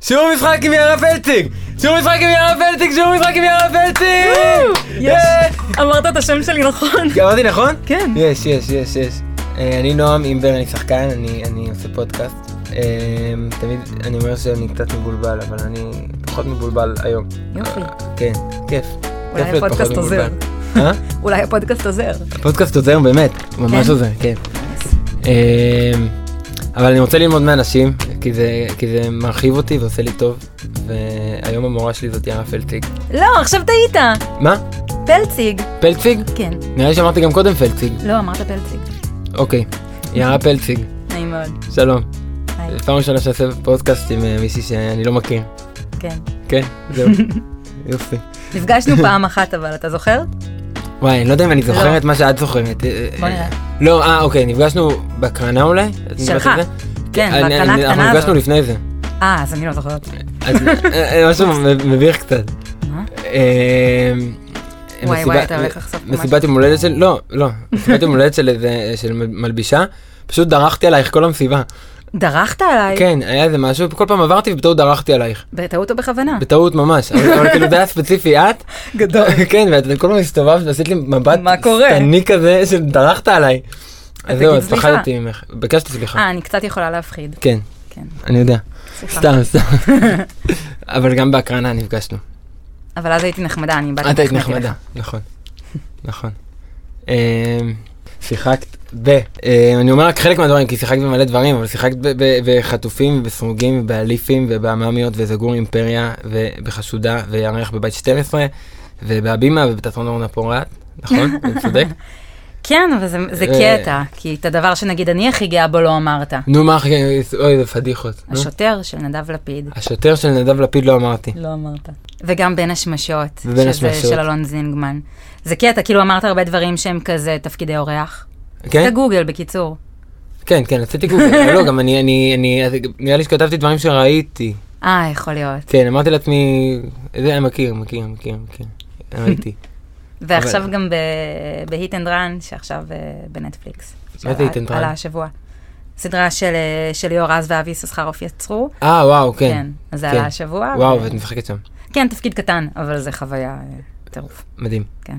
שיעור משחק עם יערה פלציג! שיעור משחק עם יערה פלציג! שיעור משחק עם יערה פלציג! יש! אמרת את השם שלי נכון? אמרתי נכון? כן. יש, יש, יש, יש. אה, אני נועם אימבר, אני שחקן, אני עושה פודקאסט. אה, תמיד אני אומר שאני קצת מבולבל, אבל אני פחות מבולבל היום. יופי. אה, כן, כיף. אולי הפודקאסט עוזר. אולי הפודקאסט עוזר. הפודקאסט עוזר באמת, ממש כן? עוזר, כן. אבל אני רוצה ללמוד מאנשים, כי זה, כי זה מרחיב אותי ועושה לי טוב, והיום המורה שלי זאת יערה פלציג. לא, עכשיו טעית. מה? פלציג. פלציג? כן. נראה לי שאמרתי גם קודם פלציג. לא, אמרת פלציג. אוקיי, יערה פלציג, נעים מאוד. שלום. היי. פעם ראשונה שעושה פודקאסט עם אה, מישהי שאני לא מכיר. כן. כן, זהו. יופי. נפגשנו פעם אחת אבל, אתה זוכר? וואי, אני לא יודע אם אני לא. זוכר את מה שאת זוכרת. בוא אה, נראה. לא, אה, אוקיי, נפגשנו בהקרנה אולי? שלך. כן, אני- בהקרנה אני- אנחנו הקטנה נפגשנו הזאת. לפני זה. אה, אז אני לא זוכרת. אה, אה, משהו מביך קצת. אה, וואי, וואי, אתה הולך לחשוף פה מסיבת יום הולדת של, לא, לא, מסיבת יום הולדת של מלבישה, פשוט דרכתי עלייך כל המסיבה. דרכת עליי? כן, היה איזה משהו, כל פעם עברתי ובטעות דרכתי עלייך. בטעות או בכוונה? בטעות ממש, אבל כאילו זה היה ספציפי את, גדול. כן, ואת כל הזמן הסתובבת ועשית לי מבט? שטני כזה שדרכת עליי. אז זהו, אז. פחדתי ממך, ביקשתי סליחה. אה, אני קצת יכולה להפחיד. כן, כן. אני יודע. סתם, סתם. אבל גם בהקרנה נפגשנו. אבל אז הייתי נחמדה, אני באתי את היית נחמדה. נכון, נכון. אמ, שיחקת ב... אמ, אני אומר רק חלק מהדברים, כי שיחקת במלא דברים, אבל שיחקת בחטופים, בסרוגים, באליפים, ובעממיות, וזגור אימפריה, ובחשודה, וירח בבית 12, ובהבימה, ובתיאטרון אורנה פורט, נכון? אני צודק? כן, אבל זה- זה אה, קטע, כי את הדבר שנגיד אני הכי גאה בו לא אמרת. נו, מה, אחי, אוי, זה פדיחות. השוטר של נדב לפיד. השוטר של נדב לפיד לא אמרתי. לא אמרת. וגם בין השמשות. ובין השמשות. של אלון זינגמן. זה קטע, כאילו אמרת הרבה דברים שהם כזה תפקידי אורח. כן? זה גוגל, בקיצור. כן, כן, עשיתי גוגל, אבל לא, גם אני, אני, אני, נראה לי שכתבתי דברים שראיתי. אה, יכול להיות. כן, אמרתי לעצמי, זה אני מכיר, מכיר, מכיר, מכיר. ראיתי. ועכשיו גם ב Hit and Run, שעכשיו אה, בנטפליקס. מה זה Hit and Run? עלה השבוע. סדרה של אה, של ליאור רז ואבי יששכרוף יצרו. אה, וואו, כן. כן, אז זה כן. עלה השבוע. וואו, ואת משחקת שם. כן, תפקיד קטן, אבל זה חוויה אה, טירוף. מדהים. כן.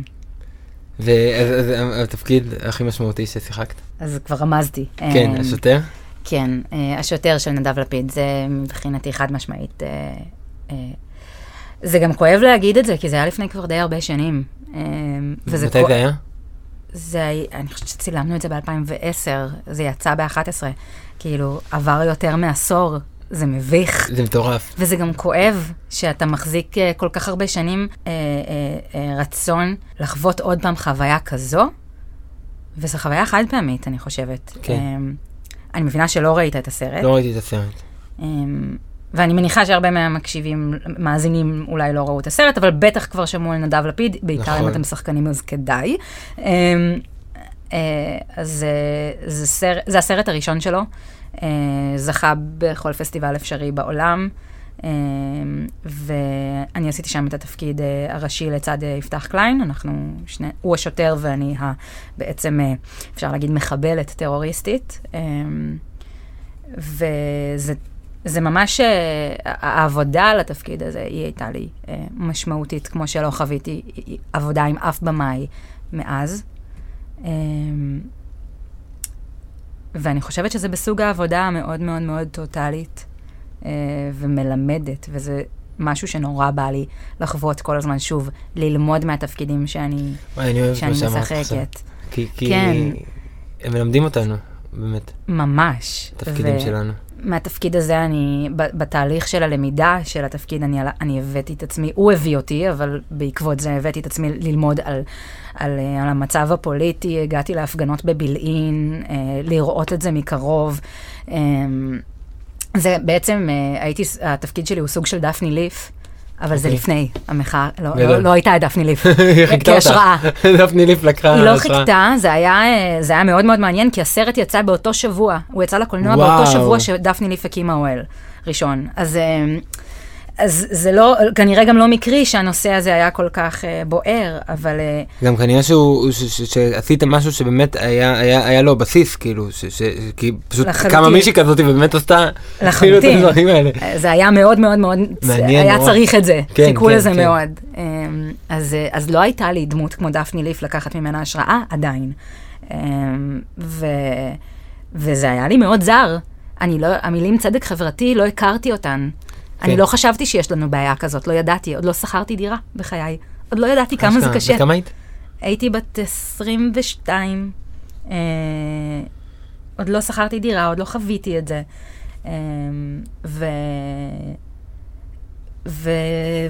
והתפקיד הכי משמעותי ששיחקת? אז כבר רמזתי. כן, אה, השוטר? כן, אה, השוטר של נדב לפיד, זה מבחינתי חד משמעית. אה, אה, זה גם כואב להגיד את זה, כי זה היה לפני כבר די הרבה שנים. וזה מתי זה היה? זה, אני חושבת שצילמנו את זה ב-2010, זה יצא ב-2011. כאילו, עבר יותר מעשור, זה מביך. זה מטורף. וזה גם כואב שאתה מחזיק אה, כל כך הרבה שנים אה, אה, אה, רצון לחוות עוד פעם חוויה כזו, וזו חוויה חד פעמית, אני חושבת. כן. אה, אני מבינה שלא ראית את הסרט, לא ראיתי את הסרט. אה, ואני מניחה שהרבה מהמקשיבים, מאזינים אולי לא ראו את הסרט, אבל בטח כבר שמעו על נדב לפיד, בעיקר נכון. אם אתם שחקנים אז כדאי. אה, אה, אז אה, זה, סר, זה הסרט הראשון שלו, זכה בכל פסטיבל אפשרי בעולם, אה, ואני עשיתי שם את התפקיד אה, הראשי לצד אה, יפתח קליין, אנחנו שני, הוא השוטר ואני ה, בעצם, אה, אפשר להגיד, מחבלת טרוריסטית. אה, וזה זה ממש, אה, העבודה על התפקיד הזה, היא הייתה לי אה, משמעותית, כמו שלא חוויתי עבודה עם אף במאי מאז. ואני חושבת שזה בסוג העבודה המאוד מאוד מאוד טוטאלית אה, ומלמדת, וזה משהו שנורא בא לי לחוות כל הזמן שוב, ללמוד מהתפקידים שאני, שאני. משחקת. כי, כי כן. הם מלמדים אותנו, באמת, ממש. התפקידים ו- שלנו. מהתפקיד הזה אני, בתהליך של הלמידה של התפקיד, אני, אני הבאתי את עצמי, הוא הביא אותי, אבל בעקבות זה הבאתי את עצמי ללמוד על, על, אה, על המצב הפוליטי, הגעתי להפגנות בבילעין, אה, לראות את זה מקרוב. אה, זה בעצם, אה, הייתי, התפקיד שלי הוא סוג של דפני ליף. אבל זה אוקיי. לפני המחאה, לא. לא, לא הייתה את דפני ליף, כהשראה. דפני ליף לקחה היא לא השראה. חיכתה, זה היה, אה, זה היה מאוד מאוד מעניין, כי הסרט יצא באותו שבוע. הוא יצא לקולנוע. באותו שבוע שדפני ליף הקימה אוהל ראשון. אז, אה, אז זה לא, כנראה גם לא מקרי שהנושא הזה היה כל כך אה, בוער, אבל אה, גם כנראה שהוא, ש- ש- שעשיתם משהו שבאמת היה, היה, היה לו בסיס, כאילו, ש- ש- כי פשוט לחלוטין. קמה מישהי כזאת ובאמת עשתה, כאילו, את לחלוטין. הדברים האלה. אה, זה היה מאוד מאוד מאוד, מעניין היה נורא. צריך את זה, כן, חיכו כן, לזה כן. מאוד. אמ, אז, אז לא הייתה לי דמות כמו דפני ליף לקחת ממנה השראה, עדיין. אמ, ו, וזה היה לי מאוד זר. אני לא, המילים צדק חברתי, לא הכרתי אותן. אני כן. לא חשבתי שיש לנו בעיה כזאת, לא ידעתי, עוד לא שכרתי דירה בחיי. עוד לא ידעתי כמה זה. קשה. וכמה היית? הייתי בת 22, אה, עוד לא שכרתי דירה, עוד לא חוויתי את זה. אה, ו... ו...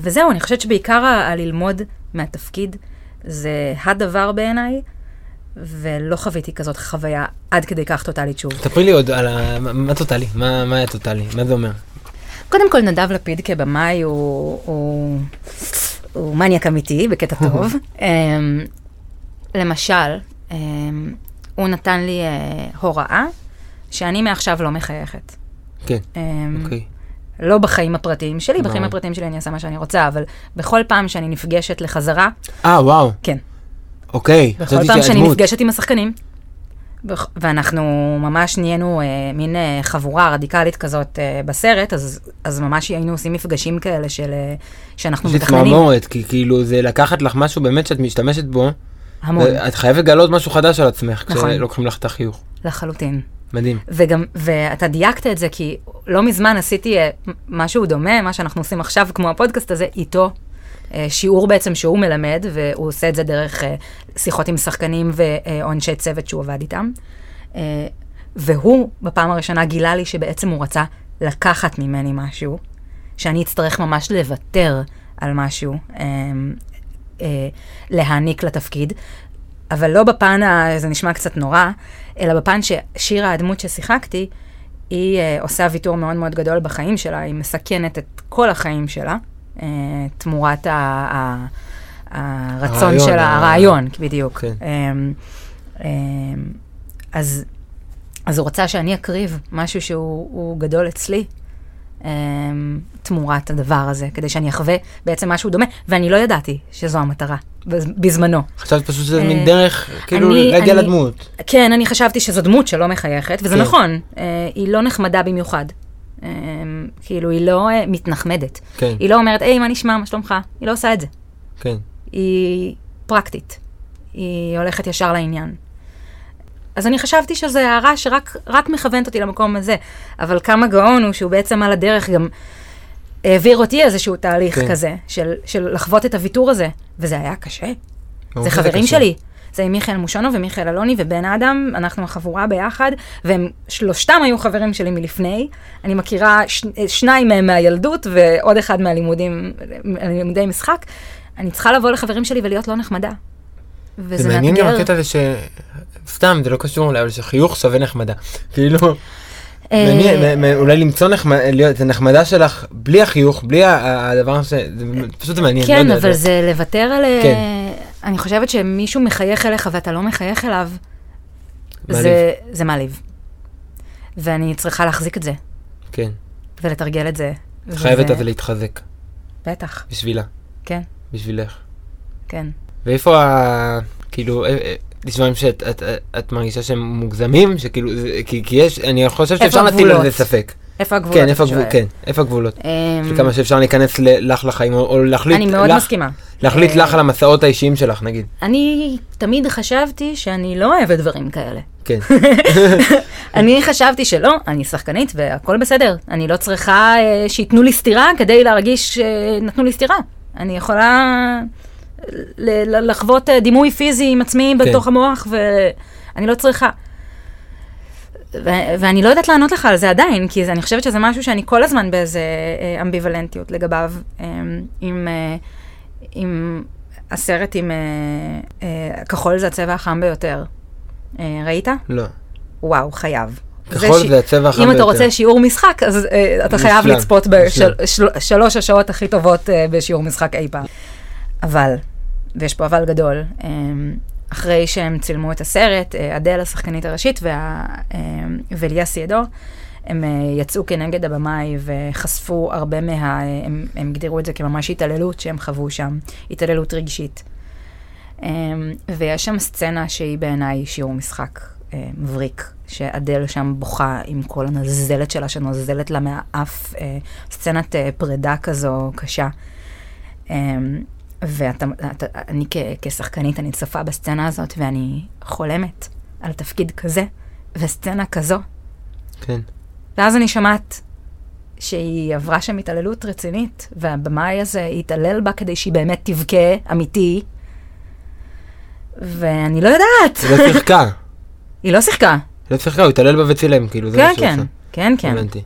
וזהו, אני חושבת שבעיקר הללמוד מהתפקיד זה הדבר בעיניי, ולא חוויתי כזאת חוויה עד כדי כך טוטאלית שוב. ספרי לי עוד על ה... מה- מה טוטאלי? מה מה היה טוטאלי? מה זה אומר? קודם כל, נדב לפיד כבמאי הוא, הוא, הוא מניאק אמיתי, בקטע טוב. um, למשל, um, הוא נתן לי uh, הוראה שאני מעכשיו לא מחייכת. כן, Um, אוקיי. לא בחיים הפרטיים שלי, בחיים. הפרטיים שלי אני אעשה מה שאני רוצה, אבל בכל פעם שאני נפגשת לחזרה, אה, וואו, כן. אוקיי. בכל פעם שאני. נפגשת עם השחקנים, ואנחנו ממש נהיינו אה, מין אה, חבורה רדיקלית כזאת אה, בסרט, אז, אז ממש היינו עושים מפגשים כאלה של, אה, שאנחנו מתכננים צמרמורת, כי כאילו זה לקחת לך משהו באמת שאת משתמשת בו, המון, ואת חייבת לגלות משהו חדש על עצמך, נכון. כשלוקחים לך את החיוך. לחלוטין. מדהים. וגם, ואתה דייקת את זה, כי לא מזמן עשיתי אה, משהו דומה, מה שאנחנו עושים עכשיו, כמו הפודקאסט הזה, איתו. אה, שיעור בעצם שהוא מלמד, והוא עושה את זה דרך אה, שיחות עם שחקנים ואנשי צוות שהוא עבד איתם. אה, והוא בפעם הראשונה גילה לי שבעצם הוא רצה לקחת ממני משהו, שאני אצטרך ממש לוותר על משהו, אה, אה, להעניק לתפקיד, אבל לא בפן, ה- זה נשמע קצת נורא, אלא בפן ששירה, הדמות ששיחקתי, היא אה, עושה ויתור מאוד מאוד גדול בחיים שלה, היא מסכנת את כל החיים שלה, אה, תמורת ה, ה, הרצון הרעיון, ה- הרעיון, בדיוק. כן. אמ, אמ, אז, אז הוא רצה שאני אקריב משהו שהוא הוא גדול אצלי, אמ, תמורת הדבר הזה, כדי שאני אחווה בעצם משהו דומה, ואני לא ידעתי שזו המטרה, בז- בזמנו. חשבת פשוט שזה אה, מין דרך, כאילו, אני- להגיע לדמות. כן, אני חשבתי שזו דמות שלא מחייכת, וזה כן. נכון, אה, היא לא נחמדה במיוחד. אה, כאילו, היא לא אה, מתנחמדת. כן, היא לא אומרת, היי, מה נשמע, מה שלומך? היא לא עושה את זה. כן. היא פרקטית. היא הולכת ישר לעניין. אז אני חשבתי שזו הערה שרק רק מכוונת אותי למקום הזה, אבל כמה גאון הוא שהוא בעצם על הדרך גם העביר אותי איזשהו תהליך כן. כזה, של, של לחוות את הוויתור הזה, וזה היה קשה. זה חברים קשה. שלי. זה עם מיכאל מושנו ומיכאל אלוני ובן אדם, אנחנו החבורה ביחד, והם שלושתם היו חברים שלי מלפני. אני מכירה ש, שניים מהם מהילדות ועוד אחד מהלימודים, לימודי משחק. אני צריכה לבוא לחברים שלי ולהיות לא נחמדה. וזה זה מעניין גם מאתגר. הקטע הזה ש... סתם, זה לא קשור אולי, אבל שחיוך שווה נחמדה. כאילו, אה, מעניין, אולי למצוא את הנחמדה שלך בלי החיוך, בלי הדבר ש... זה פשוט זה מעניין. לא כן, אבל זה לוותר על... אה. אני חושבת שמישהו מחייך אליך ואתה לא מחייך אליו, מעליב. זה- זה מעליב. ואני צריכה להחזיק את זה, כן, ולתרגל את זה. חייבת וזה- אז להתחזק, בטח, בשבילה, כן, בשבילך. כן. ואיפה ה... כאילו, אה, אה, יש דברים שאת את- את- את מרגישה שהם מוגזמים, שכאילו, זה- כי כי יש, אני חושב שאפשר להטיל על זה? ספק. איפה הגבולות? כן, איפה הגבול? כן, איפה הגבולות? אמ, כמה שאפשר להיכנס לך לחיים, או- להחליט אני מאוד לך- מסכימה. להחליט אה, לך על המסעות האישיים שלך, נגיד. אני תמיד חשבתי שאני לא אוהבת דברים כאלה. כן, אני חשבתי שלא, אני שחקנית והכל בסדר. אני לא צריכה אה, שייתנו לי סטירה כדי להרגיש שנתנו לי סטירה. אני יכולה ל- ל- לחוות אה, דימוי פיזי עם עצמי כן. בתוך המוח, ואני לא צריכה. ו- ואני לא יודעת לענות לך על זה עדיין, כי זה, אני חושבת שזה משהו שאני כל הזמן באיזה אה, אמביוולנטיות לגביו, אה, עם, אה, עם הסרט עם אה, אה, כחול זה הצבע החם ביותר. אה, ראית? לא. וואו, חייב. כחול ש- זה הצבע החם אם אתה ביותר. רוצה שיעור משחק, אז uh, אתה חייב לצפות. בשלוש השעות הכי טובות uh, בשיעור משחק אי פעם. אבל, ויש פה אבל גדול, um, אחרי שהם צילמו את הסרט, uh, אדל השחקנית הראשית וה, um, וליאס ידו, הם אה, יצאו כנגד הבמאי וחשפו הרבה מה... הם, הם הגדירו את זה כממש התעללות שהם חוו שם, התעללות רגשית. אמ, ויש שם סצנה שהיא בעיניי שיעור משחק אה, מבריק, שאדל שם בוכה עם כל הנזלת שלה שנוזלת לה מהאף, אה, סצנת אה, פרידה כזו קשה. ואני כשחקנית, אני צופה בסצנה הזאת ואני חולמת על תפקיד כזה וסצנה כזו. כן. ואז אני שומעת שהיא עברה שם התעללות רצינית, והבמאי הזה התעלל בה כדי שהיא באמת תבכה אמיתי, ואני לא יודעת. היא לא שיחקה. היא לא שיחקה. היא לא שיחקה, הוא התעלל בה וצילם, כאילו, זה מה שהוא עושה. כן, כן, כן. הבנתי.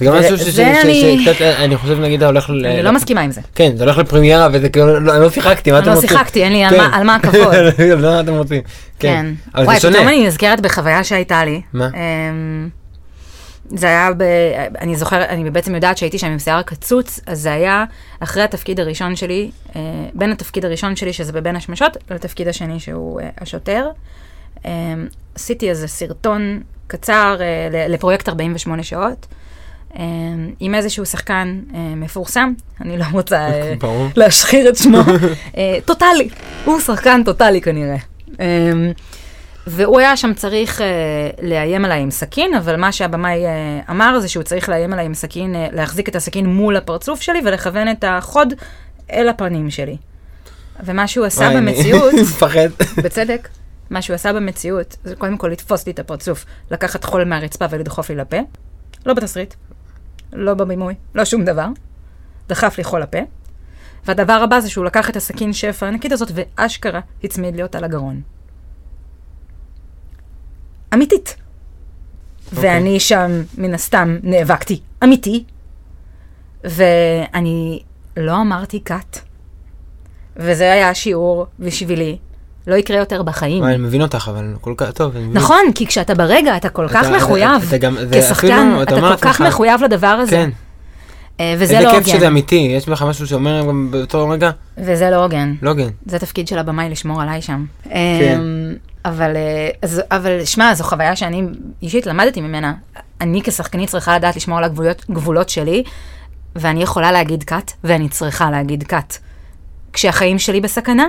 זה גם משהו שקצת, אני חושב נגיד, הולך ל... אני לא מסכימה עם זה. כן, זה הולך לפרימיירה וזה כאילו, לא, אני לא שיחקתי, מה אתם לא רוצים? אני לא שיחקתי, אין לי על מה כן. הכבוד. לא, מה אתם רוצים? כן. אבל זה שונה. וואי, פתאום אני נזכרת בחוויה שהייתה לי. מה? אמ, זה היה ב... אני זוכרת, אני בעצם יודעת שהייתי שם עם שיער קצוץ, אז זה היה אחרי התפקיד הראשון שלי, אה, בין התפקיד הראשון שלי, שזה בבין השמשות, לתפקיד השני, שהוא אה, השוטר. אה, עשיתי איזה סרטון קצר לפרויקט 48 שעות. עם איזשהו שחקן מפורסם, אני לא רוצה להשחיר את שמו, טוטאלי, הוא שחקן טוטאלי כנראה. והוא היה שם צריך לאיים עליי עם סכין, אבל מה שהבמאי אמר זה שהוא צריך לאיים עליי עם סכין, להחזיק את הסכין מול הפרצוף שלי ולכוון את החוד אל הפנים שלי. ומה שהוא עשה וואי, במציאות, מפחד. בצדק, מה שהוא עשה במציאות, זה קודם כל לתפוס לי את הפרצוף, לקחת חול מהרצפה ולדחוף לי לפה, לא בתסריט, לא בבימוי, לא שום דבר, דחף לי חול לפה. והדבר הבא זה שהוא לקח את הסכין שפע הענקית הזאת ואשכרה הצמיד לי אותה לגרון. אמיתית. Okay. אוקיי. ואני שם, מן הסתם, נאבקתי אמיתי, ואני לא אמרתי קאט. וזה היה השיעור בשבילי. לא יקרה יותר בחיים. אני מבין אותך, אבל כל כך טוב. נכון, כי כשאתה ברגע, אתה כל כך מחויב. כשחקן, אתה כל כך מחויב לדבר הזה. כן. אה, וזה לא הוגן. איזה כיף שזה אמיתי, יש בך משהו שאומר גם באותו רגע. וזה לא הוגן. לא הוגן. זה תפקיד של הבמאי לשמור עליי שם. כן. אמ, אבל, אה, אז, אבל שמע, זו חוויה שאני אישית למדתי ממנה. אני כשחקנית צריכה לדעת לשמור על הגבולות גבולות שלי, ואני יכולה להגיד קאט, ואני צריכה להגיד קאט. כשהחיים שלי בסכנה,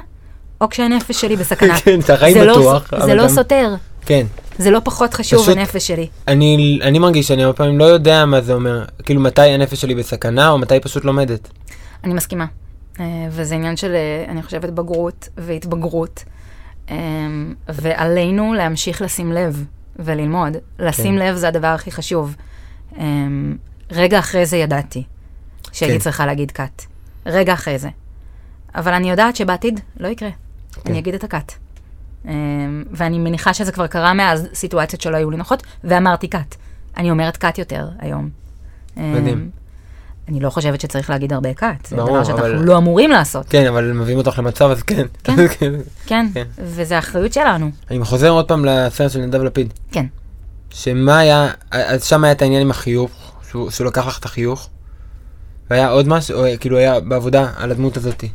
או כשהנפש שלי בסכנה. כן, את החיים בטוח. לא, זה לא סותר. כן. זה לא פחות חשוב, פשוט, הנפש שלי. אני, אני מרגיש שאני הרבה פעמים לא יודע מה זה אומר. כאילו, מתי הנפש שלי בסכנה, או מתי היא פשוט לומדת. אני מסכימה. אה, וזה עניין של, אה, אני חושבת, בגרות והתבגרות. אמ, ועלינו להמשיך לשים לב וללמוד. לשים כן. לב זה הדבר הכי חשוב. רגע אחרי זה ידעתי שהייתי כן. צריכה להגיד קאט. רגע אחרי זה. אבל אני יודעת שבעתיד לא יקרה. כן. אני אגיד את הקאט. אמ, ואני מניחה שזה כבר קרה מאז סיטואציות שלא היו לי נוחות, ואמרתי קאט. אני אומרת קאט יותר היום. מדהים. אני לא חושבת שצריך להגיד הרבה קאט, זה דבר שאנחנו אבל... לא אמורים לעשות. כן, אבל מביאים אותך למצב, אז כן. כן, כן, כן, כן, וזה האחריות שלנו. אני חוזר עוד פעם לסרט של נדב לפיד. כן. שמה היה, אז שם היה את העניין עם החיוך, שהוא, שהוא לקח לך את החיוך, והיה עוד משהו, או כאילו היה בעבודה על הדמות הזאתי.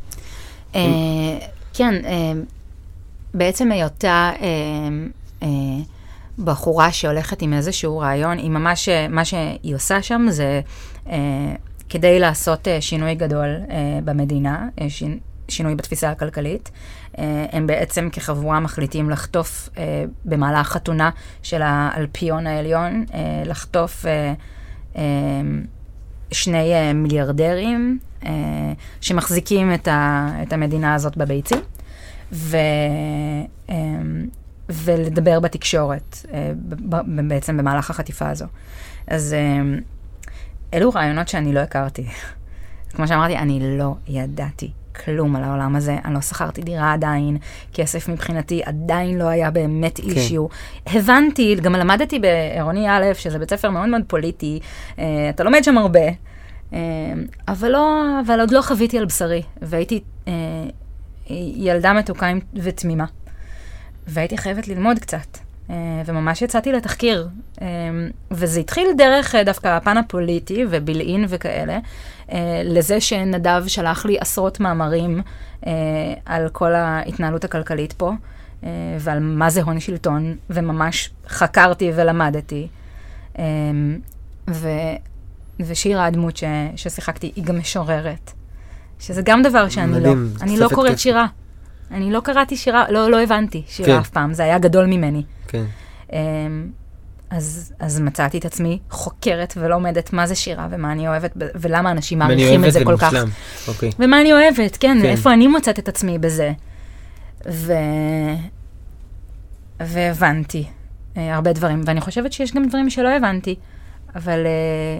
אה, כן, אה, בעצם היותה אה, בחורה שהולכת עם איזשהו רעיון, היא ממש, מה שהיא עושה שם זה כדי לעשות שינוי גדול במדינה. שינוי בתפיסה הכלכלית. הם בעצם כחבורה מחליטים לחטוף במהלך חתונה של האלפיון העליון, לחטוף שני מיליארדרים uh, שמחזיקים את, ה, את המדינה הזאת בביצים, ו, uh, ולדבר בתקשורת uh, בעצם במהלך החטיפה הזו. אז אלו רעיונות שאני לא הכרתי. כמו שאמרתי, אני לא ידעתי כלום על העולם הזה, אני לא שכרתי דירה עדיין, כסף מבחינתי עדיין לא היה באמת כן. אישיו. הבנתי, גם למדתי בעירוני א', שזה בית ספר מאוד מאוד פוליטי, אתה לומד שם הרבה, אבל, לא, אבל עוד לא חוויתי על בשרי, והייתי uh, ילדה מתוקה ותמימה, והייתי חייבת ללמוד קצת. אה, וממש יצאתי לתחקיר. אה, וזה התחיל דרך אה, דווקא הפן הפוליטי ובילעין וכאלה, לזה שנדב שלח לי עשרות מאמרים על כל ההתנהלות הכלכלית פה, ועל מה זה הון שלטון, וממש חקרתי ולמדתי. אמ, ו, ושירה, הדמות ש, ששיחקתי, היא גם משוררת. שזה גם דבר שאני מדהים, לא, אני לא קוראת כסף. שירה. אני לא קראתי שירה, לא, לא הבנתי שירה כן. אף פעם, זה היה גדול ממני. כן. אמ, אז, אז מצאתי את עצמי חוקרת ולומדת מה זה שירה ומה אני אוהבת ולמה אנשים מעריכים את זה כל כך. אוקיי. ומה אני אוהבת, כן, כן. כן, איפה אני מוצאת את עצמי בזה. ו... והבנתי אה, הרבה דברים, ואני חושבת שיש גם דברים שלא הבנתי, אבל, אה,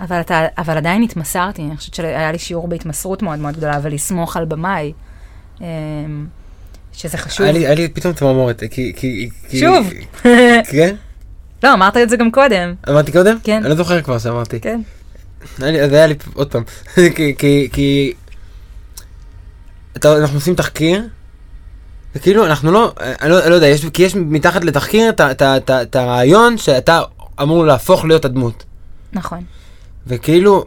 אבל, אתה, אבל עדיין התמסרתי, אני חושבת שהיה לי שיעור בהתמסרות מאוד מאוד גדולה, ולסמוך על במאי, אה, שזה חשוב. היה לי- היה לי פתאום צמרמורת, כי... כי- כי- שוב. כן? לא, אמרת את זה גם קודם. אמרתי קודם? כן. אני לא זוכר כבר שאמרתי. כן. היה לי- אז היה לי עוד פעם. כי- כי... כי... אתה- אנחנו עושים תחקיר, וכאילו אנחנו לא, אני לא, אני לא יודע, יש, כי יש מתחת לתחקיר את הרעיון שאתה אמור להפוך להיות הדמות. נכון. וכאילו,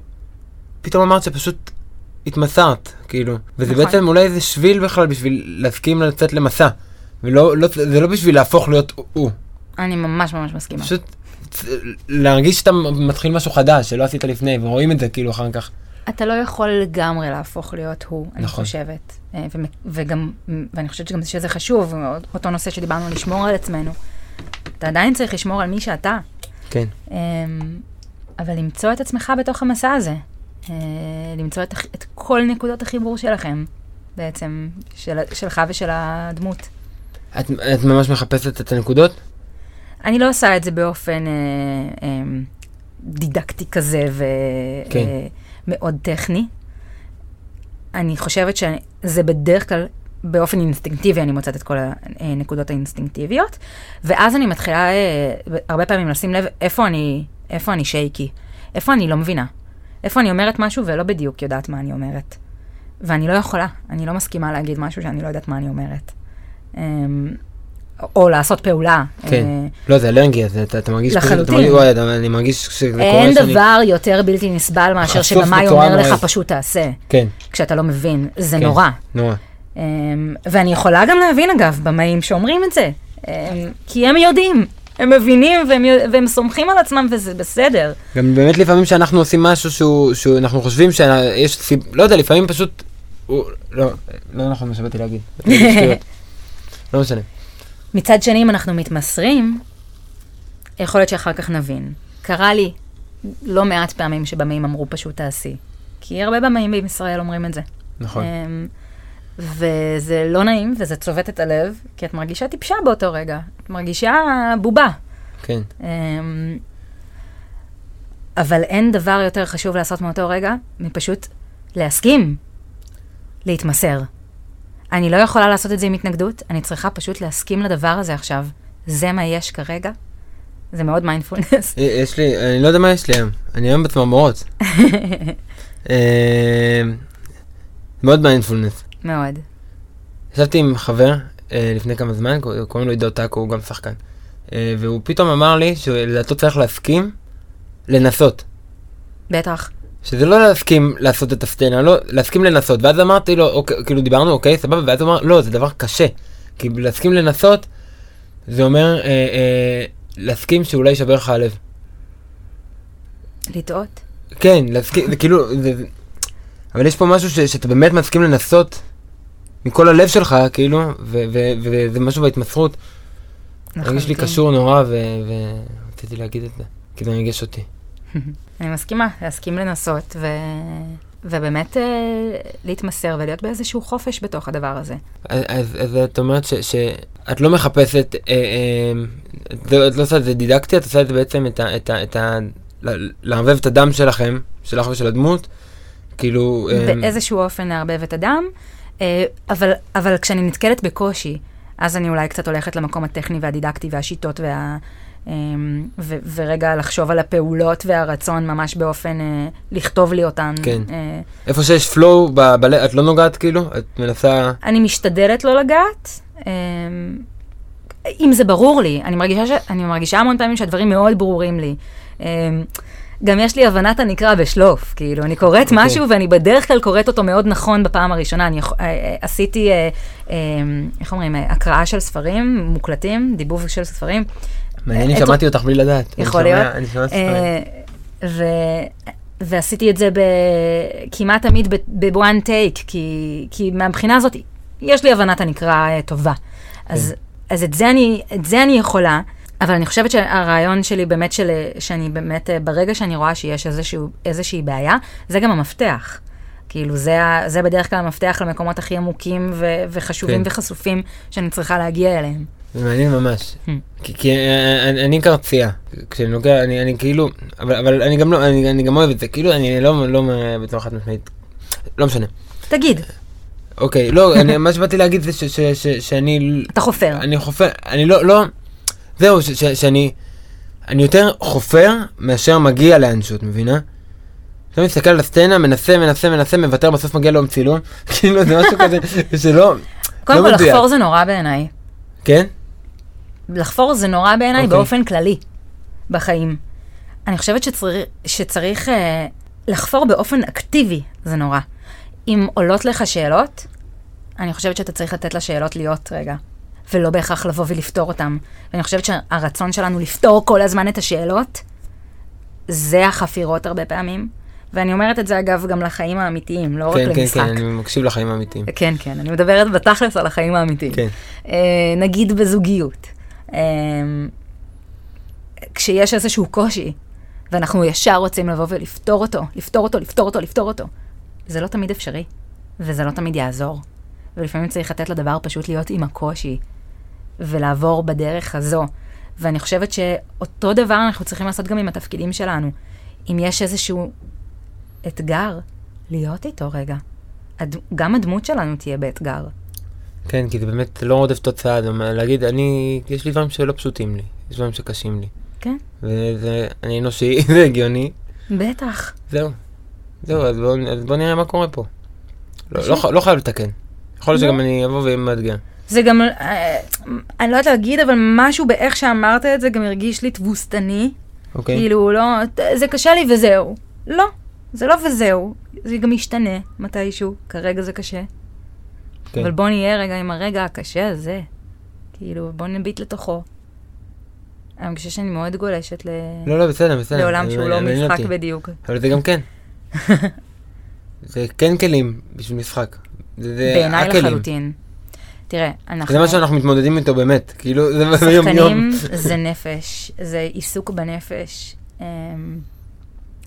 פתאום אמרת שפשוט התמסרת, כאילו. וזה נכון. בעצם אולי איזה שביל בכלל בשביל להסכים לצאת למסע. ולא, לא, זה לא בשביל להפוך להיות הוא. אני ממש ממש מסכימה. פשוט להרגיש שאתה מתחיל משהו חדש שלא עשית לפני, ורואים את זה כאילו אחר כך. אתה לא יכול לגמרי להפוך להיות הוא, אני נכון. חושבת. אה, וגם, ואני חושבת שגם שזה חשוב, אותו נושא שדיברנו, לשמור על עצמנו. אתה עדיין צריך לשמור על מי שאתה. כן. אבל למצוא את עצמך בתוך המסע הזה. אה, למצוא את, את כל נקודות החיבור שלכם, בעצם, של, שלך ושל הדמות. את, את ממש מחפשת את הנקודות? אני לא עושה את זה באופן אה, אה, דידקטי כזה כן. ומאוד טכני. אני חושבת שזה בדרך כלל, באופן אינסטינקטיבי, אני מוצאת את כל הנקודות האינסטינקטיביות, ואז אני מתחילה אה, הרבה פעמים לשים לב איפה אני, איפה אני שייקי, איפה אני לא מבינה, איפה אני אומרת משהו ולא בדיוק יודעת מה אני אומרת. ואני לא יכולה, אני לא מסכימה להגיד משהו שאני לא יודעת מה אני אומרת. אמ, או לעשות פעולה. כן. אה, לא, זה אלרגיה, זה, אתה, מרגיש... אתה לחלוטין. אני מרגיש שזה קורה אין שאני... דבר יותר בלתי נסבל מאשר שבמאי אומר לך. פשוט תעשה, כן, כשאתה לא מבין. זה כן. נורא. נורא. אמ, ואני יכולה גם להבין, אגב, במאים שאומרים את זה. אמ, כי הם יודעים, הם מבינים והם, והם סומכים על עצמם וזה בסדר. גם באמת לפעמים שאנחנו עושים משהו שהוא, שאנחנו חושבים שיש סיב... לא יודע, לפעמים פשוט... הוא... לא, לא נכון מה שבאתי להגיד. לא משנה. מצד שני, אם אנחנו מתמסרים, יכול להיות שאחר כך נבין. קרה לי לא מעט פעמים שבמאים אמרו פשוט תעשי. כי הרבה במאים בישראל אומרים את זה. נכון. אמ, וזה לא נעים, וזה צובט את הלב, כי את מרגישה טיפשה באותו רגע. את מרגישה בובה. כן. אמ, אבל אין דבר יותר חשוב לעשות מאותו רגע מפשוט להסכים להתמסר. אני לא יכולה לעשות את זה עם התנגדות, אני צריכה פשוט להסכים לדבר הזה עכשיו. זה מה יש כרגע. זה מאוד מיינדפולנס. יש לי, אני לא יודע מה יש לי היום. אני היום בצמרמורות. אה, מאוד מיינדפולנס. מאוד. ישבתי עם חבר אה, לפני כמה זמן, קור- קוראים לו עידו טאקו, הוא גם שחקן. אה, והוא פתאום אמר לי שלדעתו צריך להסכים לנסות. בטח. שזה לא להסכים לעשות את הסצנה, לא, להסכים לנסות. ואז אמרתי לו, אוקיי, כאילו דיברנו, אוקיי, סבבה, ואז הוא אמר, לא, זה דבר קשה. כי להסכים לנסות, זה אומר אה, אה, להסכים שאולי יישבר לך הלב. לטעות. כן, להסכים, זה כאילו, זה, זה- אבל יש פה משהו ש, שאתה באמת מסכים לנסות מכל הלב שלך, כאילו, וזה משהו בהתמסרות. מרגיש לי לחלוטין. קשור נורא, ורציתי להגיד את זה, כי זה מרגש אותי. אני מסכימה, להסכים לנסות, ו... ובאמת אה, להתמסר ולהיות באיזשהו חופש בתוך הדבר הזה. אז, אז, אז את אומרת ש, שאת לא מחפשת, אה, אה, את, לא, לא עושה את זה דידקטי, את עושה את זה בעצם, את ה... את ה, את ה לערבב את הדם שלכם, שלך ושל הדמות, כאילו... אה, באיזשהו אופן לערבב את הדם, אבל, אבל כשאני נתקלת בקושי, אז אני אולי קצת הולכת למקום הטכני והדידקטי והשיטות וה... אמ, ו- ורגע לחשוב על הפעולות והרצון ממש באופן, אה, לכתוב לי אותן. כן. אה, איפה שיש flow, ב, ב, את לא נוגעת כאילו? את מנסה... אני משתדלת לא לגעת. אמ, אם זה ברור לי, אני מרגישה, ש... אני מרגישה המון פעמים שהדברים מאוד ברורים לי. אמ, גם יש לי הבנת הנקרא בשלוף, כאילו, אני קוראת אוקיי. משהו ואני בדרך כלל קוראת אותו מאוד נכון בפעם הראשונה. אני אה, אה, עשיתי, אה, אה, איך אומרים, אה, הקראה של ספרים מוקלטים, דיבוב של ספרים. מעניין אם את- שמעתי אותך בלי לדעת. אני יכול שומע- להיות. אני שומע ספרים. אה. ועשיתי את זה ב... כמעט תמיד בוואן טייק, כי, כי מהבחינה הזאת, יש לי הבנת הנקרא אה, טובה. אז, אז את, זה אני, את זה אני יכולה, אבל אני חושבת שהרעיון שלי באמת, של, שאני באמת, אה, ברגע שאני רואה שיש איזשהו, איזושהי בעיה, זה גם המפתח. כאילו, זה, זה בדרך כלל המפתח למקומות הכי עמוקים ו- וחשובים כן. וחשופים שאני צריכה להגיע אליהם. זה מעניין ממש. Hmm. כי- כי אה, אני אני קרצייה. כשאני נוגע, אני אני כאילו, אבל אבל אני גם לא, אני אני גם אוהב את זה. כאילו, אני לא לא אה, בצורה חד משמעית. לא משנה. תגיד, אוקיי, לא, אני- מה שבאתי להגיד זה ש- ש- ש- שאני... אתה חופר. אני חופר, אני לא, לא, זהו, ש- ש- שאני, אני יותר חופר מאשר מגיע לאנשהו, את מבינה? אתה מסתכל על הסצנה, מנסה, מנסה, מנסה, מוותר, בסוף מגיע לו עם צילום, כאילו זה משהו כזה, שלא, קודם לא כל. לחפור זה נורא בעיניי. כן? לחפור זה נורא בעיניי אוקיי. באופן כללי בחיים. אני חושבת שצריך, שצריך אה, לחפור באופן אקטיבי, זה נורא. אם עולות לך שאלות, אני חושבת שאתה צריך לתת לשאלות להיות רגע, ולא בהכרח לבוא ולפתור אותן. ואני חושבת שהרצון שלנו לפתור כל הזמן את השאלות, זה החפירות הרבה פעמים. ואני אומרת את זה אגב גם לחיים האמיתיים, לא רק כן, כן, למשחק. כן, אני מקשיב לחיים האמיתיים. כן, כן, אני מדברת בתכלס על החיים האמיתיים. כן. אה, נגיד בזוגיות. אה, כשיש איזשהו קושי, ואנחנו ישר רוצים לבוא ולפתור אותו, לפתור אותו, לפתור אותו, לפתור אותו, זה לא תמיד אפשרי, וזה לא תמיד יעזור. ולפעמים צריך לתת לדבר פשוט להיות עם הקושי, ולעבור בדרך הזו. ואני חושבת שאותו דבר אנחנו צריכים לעשות גם עם התפקידים שלנו. אם יש איזשהו אתגר, להיות איתו רגע. הד... גם הדמות שלנו תהיה באתגר. כן, כי זה באמת לא רודף תוצאה, זה אומר, להגיד, אני, יש לי דברים שלא פשוטים לי, יש דברים שקשים לי. כן. וזה, אני אנושי, זה הגיוני, בטח. זהו. זהו, אז בואו בוא נראה מה קורה פה. לא, לא, לא חייב לתקן. יכול להיות לא. שגם אני אבוא ואהיה מאתגר. זה גם, אה, אני לא יודעת להגיד, אבל משהו באיך שאמרת את זה גם הרגיש לי תבוסתני. אוקיי? כאילו, לא, זה קשה לי וזהו. לא, זה לא וזהו. זה גם ישתנה מתישהו. כרגע זה קשה. כן. אבל בוא נהיה רגע עם הרגע הקשה הזה. כאילו, בוא נביט לתוכו. אני חושבת שאני מאוד גולשת ל... לא, לא, בסדר, בסדר. לעולם שהוא לא משחק. בדיוק. אבל זה גם כן. זה כן כלים בשביל משחק. בעיניי. לחלוטין. תראה, אנחנו... זה מה שאנחנו מתמודדים איתו באמת. כאילו, זה ביום יום. שחקנים זה נפש, זה עיסוק בנפש. אמ,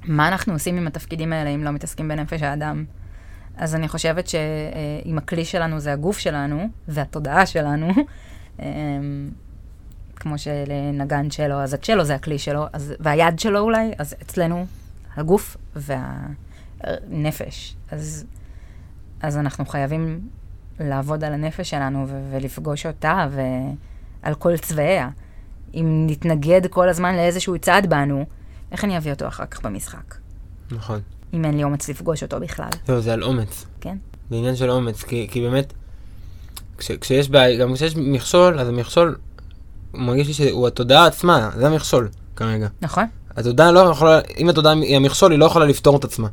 מה אנחנו עושים עם התפקידים האלה אם לא מתעסקים בנפש האדם? אז אני חושבת שאם הכלי שלנו זה הגוף שלנו והתודעה שלנו, אמ, כמו שלנגן שלו, אז הצ'לו זה הכלי שלו, אז, והיד שלו אולי, אז אצלנו הגוף והנפש. אז, אז אנחנו חייבים לעבוד על הנפש שלנו ו- ולפגוש אותה ועל כל צבעיה. אם נתנגד כל הזמן לאיזשהו צעד בנו, איך אני אביא אותו אחר כך במשחק? נכון. אם אין לי אומץ לפגוש אותו בכלל, זהו, זה על אומץ. כן? זה עניין של אומץ, כי, כי באמת, כש, כשיש בעיה, גם כשיש מכשול, אז המכשול, הוא מרגיש לי שהוא התודעה עצמה, זה המכשול כרגע. נכון? התודעה לא יכולה, אם התודעה היא המכשול, היא לא יכולה לפתור את עצמה.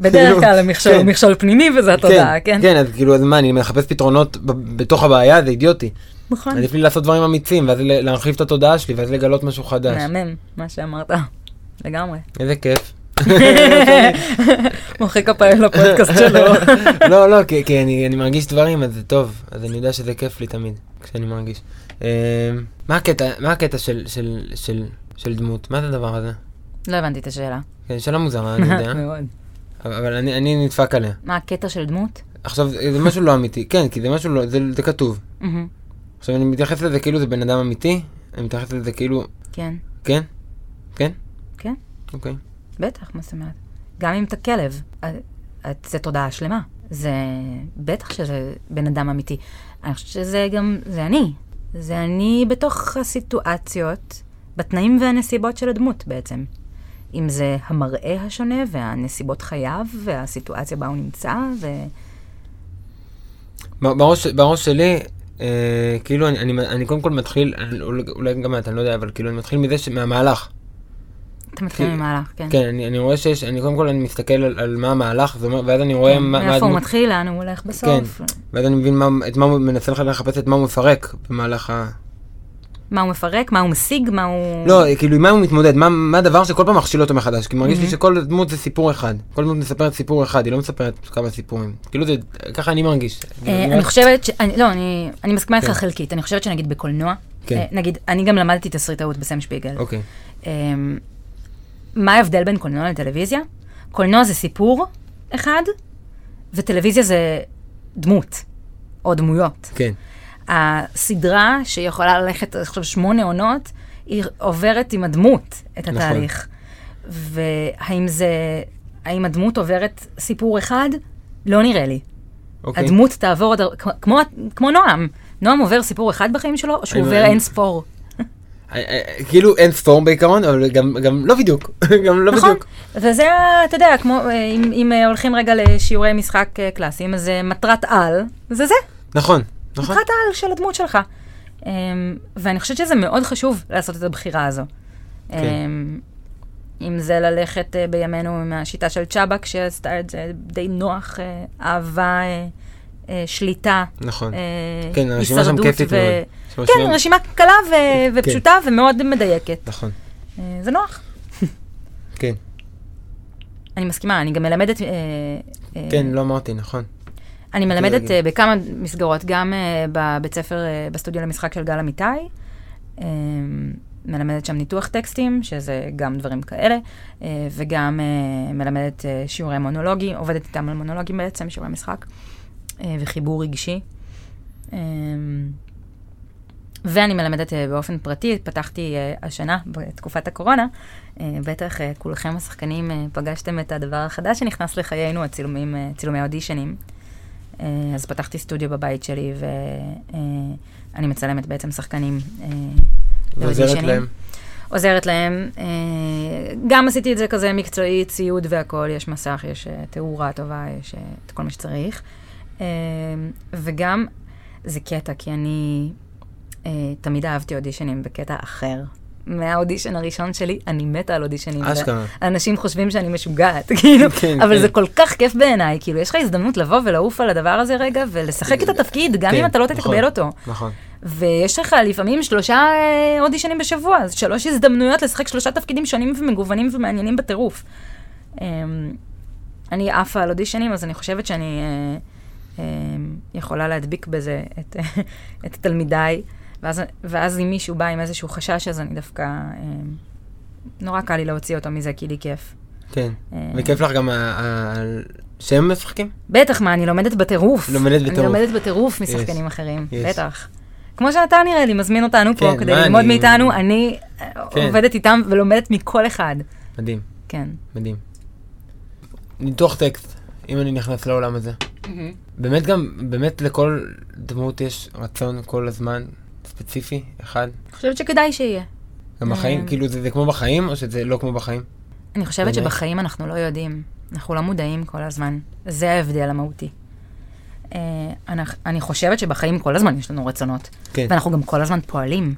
בדרך כאילו, כלל המכשול הוא כן. מכשול פנימי וזה התודעה, כן? כן, אז כאילו, אז מה, אני מחפש פתרונות בתוך הבעיה, זה אידיוטי. נכון. עדיף לי לעשות דברים אמיצים, ואז להרחיב את התודעה שלי, ואז לגלות משהו חדש. מהמם, מה שאמרת. לגמרי. איזה כיף. מוחא כפיים לפודקאסט שלו. לא, לא, כי, אני, אני מרגיש דברים, אז זה טוב. אז אני יודע שזה כיף לי תמיד, כשאני מרגיש. אה, מה הקטע, מה הקטע של, של, של, של דמות? מה זה הדבר הזה? לא הבנתי את השאלה. כן, שאלה מוזרה, אני יודע. מאוד. אבל, אני, אני נדפק עליה. מה הקטע של דמות? עכשיו, זה משהו לא אמיתי. כן, כי זה משהו לא, זה, זה כתוב. מהמם, עכשיו, אני מתייחס לזה כאילו זה בן אדם אמיתי, אני מתייחס לזה כאילו, כן. כן? כן? כן. אוקיי. בטח, מה זאת אומרת? גם אם אתה כלב, אה, אה, זה תודעה שלמה. זה, בטח שזה בן אדם אמיתי. אני חושבת שזה גם, זה אני. זה אני בתוך הסיטואציות, בתנאים והנסיבות של הדמות בעצם. אם זה המראה השונה והנסיבות חייו והסיטואציה בה הוא נמצא, ו... בראש, בראש שלי, אה, כאילו, אני, אני, אני קודם כל מתחיל, אני, אולי- גם את, אני לא יודע, אבל כאילו, אני מתחיל מזה, ש- מהמהלך. אתה מתחיל ממהלך, כן. כן, אני, אני רואה שיש, אני קודם כל אני מסתכל על, על מה המהלך, ואז אני רואה כן, מה, מה מאיפה הוא הדמות, מתחיל, לאן הוא הולך בסוף. ואז אני מבין מה, את מה הוא מנסה לחפש את מה הוא מפרק במהלך ה... מה הוא מפרק, מה הוא משיג, מה הוא... לא, כאילו, עם מה הוא מתמודד? מה- מה הדבר שכל פעם מכשיל אותו מחדש? כי מרגיש לי Mhm. שכל דמות זה סיפור אחד. כל דמות מספרת סיפור אחד, היא לא מספרת כמה סיפורים. כאילו, זה, ככה אני מרגיש. אה, אני אני חושבת ש... אני- לא, אני אני מסכימה איתך כן. חלקית. אני חושבת שנגיד בקולנוע, כן. אה, נגיד, אני גם למדתי תסריטאות בסם שפיגל. אוקיי, אמ, מה ההבדל בין קולנוע לטלוויזיה? קולנוע זה סיפור אחד, וטלוויזיה זה דמות, או דמויות. כן. הסדרה שיכולה ללכת עכשיו שמונה עונות, היא עוברת עם הדמות את נכון. התהליך. והאם זה, האם הדמות עוברת סיפור אחד? לא נראה לי. אוקיי. הדמות תעבור, כמו, כמו נועם. נועם עובר סיפור אחד בחיים שלו, או שהוא עובר אני- אין ספור. אה, אה, כאילו אין ספור בעיקרון, אבל גם, גם לא בדיוק. גם לא נכון, בדיוק. וזה, ה- אתה יודע, כמו, אה, אם, אם אה, הולכים רגע לשיעורי משחק אה, קלאסיים, אז אה, מטרת על, זה זה, נכון, נכון. מטרת העל של הדמות שלך. אמ, ואני חושבת שזה מאוד חשוב לעשות את הבחירה הזו. כן. אמ, אם זה ללכת אה, בימינו עם השיטה של צ'אבק, שעשתה את זה די נוח, אה, אהבה, אה, אה, שליטה, נכון. אה, כן, הרשימה שם כיפית מאוד. כן, רשימה- רשימה קלה ו- ופשוטה ומאוד מדויקת. נכון, זה נוח. כן. אני מסכימה, אני גם מלמדת... כן, לא אמרתי, נכון. אני מלמדת להגיד. אה, בכמה מסגרות, גם אה, בבית ספר, אה, בסטודיו למשחק של גל אמיתי. מלמדת שם ניתוח טקסטים, שזה גם דברים כאלה, וגם מלמדת שיעורי מונולוגי, עובדת איתם על מונולוגים בעצם, שיעורי משחק, וחיבור רגשי. ואני מלמדת באופן פרטי, פתחתי השנה, בתקופת הקורונה, בטח כולכם השחקנים פגשתם את הדבר החדש שנכנס לחיינו, הצילומים, צילומי אודישנים. אה, אז פתחתי סטודיו בבית שלי, ואני מצלמת בעצם שחקנים אה, ועוזרת. להם. עוזרת להם. אה, גם עשיתי את זה כזה מקצועי, ציוד והכול, יש מסך, יש תאורה טובה, יש את כל מה שצריך. וגם, זה קטע, כי אני תמיד אהבתי אודישנים בקטע אחר. מהאודישן הראשון שלי, אני מתה על אודישנים. אשכרה. אנשים חושבים שאני משוגעת, כאילו, כן, אבל כן. זה כל כך כיף בעיניי, כאילו, יש לך הזדמנות לבוא ולעוף על הדבר הזה רגע, ולשחק את התפקיד, גם כן, אם אתה לא נכון. תקבל אותו. נכון. ויש לך לפעמים שלושה אה, אודישנים בשבוע, אז שלוש הזדמנויות לשחק שלושה תפקידים שונים ומגוונים ומעניינים בטירוף. אה, אני עפה על אודישנים, אז אני חושבת שאני אה, אה, יכולה להדביק בזה את, את תלמידיי, ואז, ואז אם מישהו בא עם איזשהו חשש, אז אני דווקא, אה, נורא קל לי להוציא אותו מזה, כי לי כיף. כן. אה, וכיף לך גם שהם משחקים? בטח, מה, אני לומדת בטירוף. לומדת בטירוף. אני לומדת בטירוף Yes. משחקנים אחרים, Yes. בטח. כמו שאתה נראה לי, מזמין אותנו פה כן, כדי מה, ללמוד אני- מאיתנו, אני אה, כן. עובדת איתם ולומדת מכל אחד. מדהים, כן. מדהים. ניתוח טקסט, אם אני נכנס לעולם הזה. באמת גם, באמת לכל דמות יש רצון כל הזמן ספציפי, אחד. אני חושבת שכדאי שיהיה. גם בחיים, אה. כאילו זה, זה כמו בחיים, או שזה לא כמו בחיים? אני חושבת באמת? שבחיים אנחנו לא יודעים, אנחנו לא מודעים כל הזמן. זה ההבדל המהותי. אה, אני חושבת שבחיים כל הזמן יש לנו רצונות. כן. ואנחנו גם כל הזמן פועלים.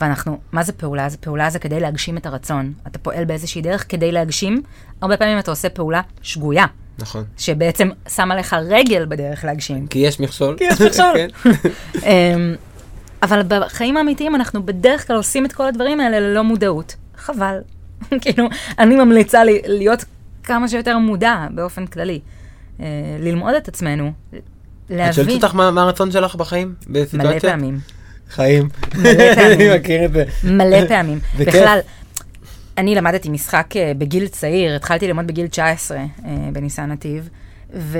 ואנחנו, מה זה פעולה? זה פעולה זה כדי להגשים את הרצון. אתה פועל באיזושהי דרך כדי להגשים. הרבה פעמים אתה עושה פעולה שגויה, נכון. שבעצם שמה לך רגל בדרך להגשים. כי יש מכשול. כי יש מכשול. אבל בחיים האמיתיים אנחנו בדרך כלל עושים את כל הדברים האלה ללא מודעות. חבל. כאילו, אני ממליצה לי להיות כמה שיותר מודע באופן כללי. אה, ללמוד את עצמנו, את להבין. שואלת אותך מה מה הרצון שלך בחיים? בסיטואציה? מלא פעמים. חיים. מלא פעמים. אני מכיר את זה. מלא פעמים. בכלל, אני למדתי משחק אה, בגיל צעיר, התחלתי ללמוד בגיל 19 אה, בניסן נתיב, ו...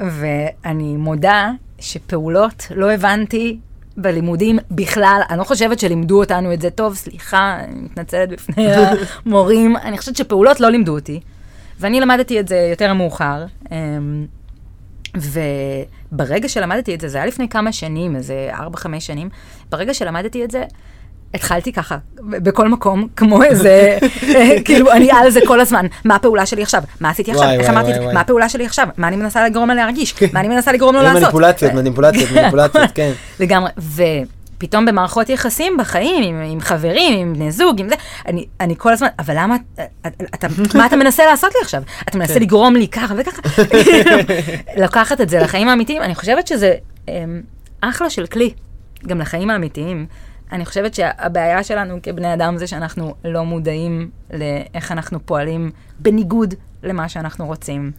ואני מודה שפעולות לא הבנתי בלימודים בכלל. אני לא חושבת שלימדו אותנו את זה טוב, סליחה, אני מתנצלת בפני המורים. אני חושבת שפעולות לא לימדו אותי, ואני למדתי את זה יותר מאוחר. אמ, וברגע שלמדתי את זה, זה היה לפני כמה שנים, איזה 4-5 שנים, ברגע שלמדתי את זה, התחלתי ככה, בכל מקום, כמו איזה, כאילו, אני על זה כל הזמן. מה הפעולה שלי עכשיו? מה עשיתי עכשיו? איך אמרתי את זה? מה הפעולה שלי עכשיו? מה אני מנסה לגרום לה להרגיש? מה אני מנסה לגרום לו לעשות? מניפולציות, מניפולציות, מניפולציות, כן. לגמרי, ופתאום במערכות יחסים בחיים, עם, עם חברים, עם בני זוג, עם זה, אני, אני כל הזמן, אבל למה, אתה, מה אתה מנסה לעשות לי עכשיו? אתה מנסה כן. לגרום לי ככה וככה? כאילו, לקחת את זה לחיים האמיתיים, אני חושבת שזה אמ, אחלה של כלי, גם לחיים האמיתיים. אני חושבת שהבעיה שלנו כבני אדם זה שאנחנו לא מודעים לאיך אנחנו פועלים בניגוד למה שאנחנו רוצים.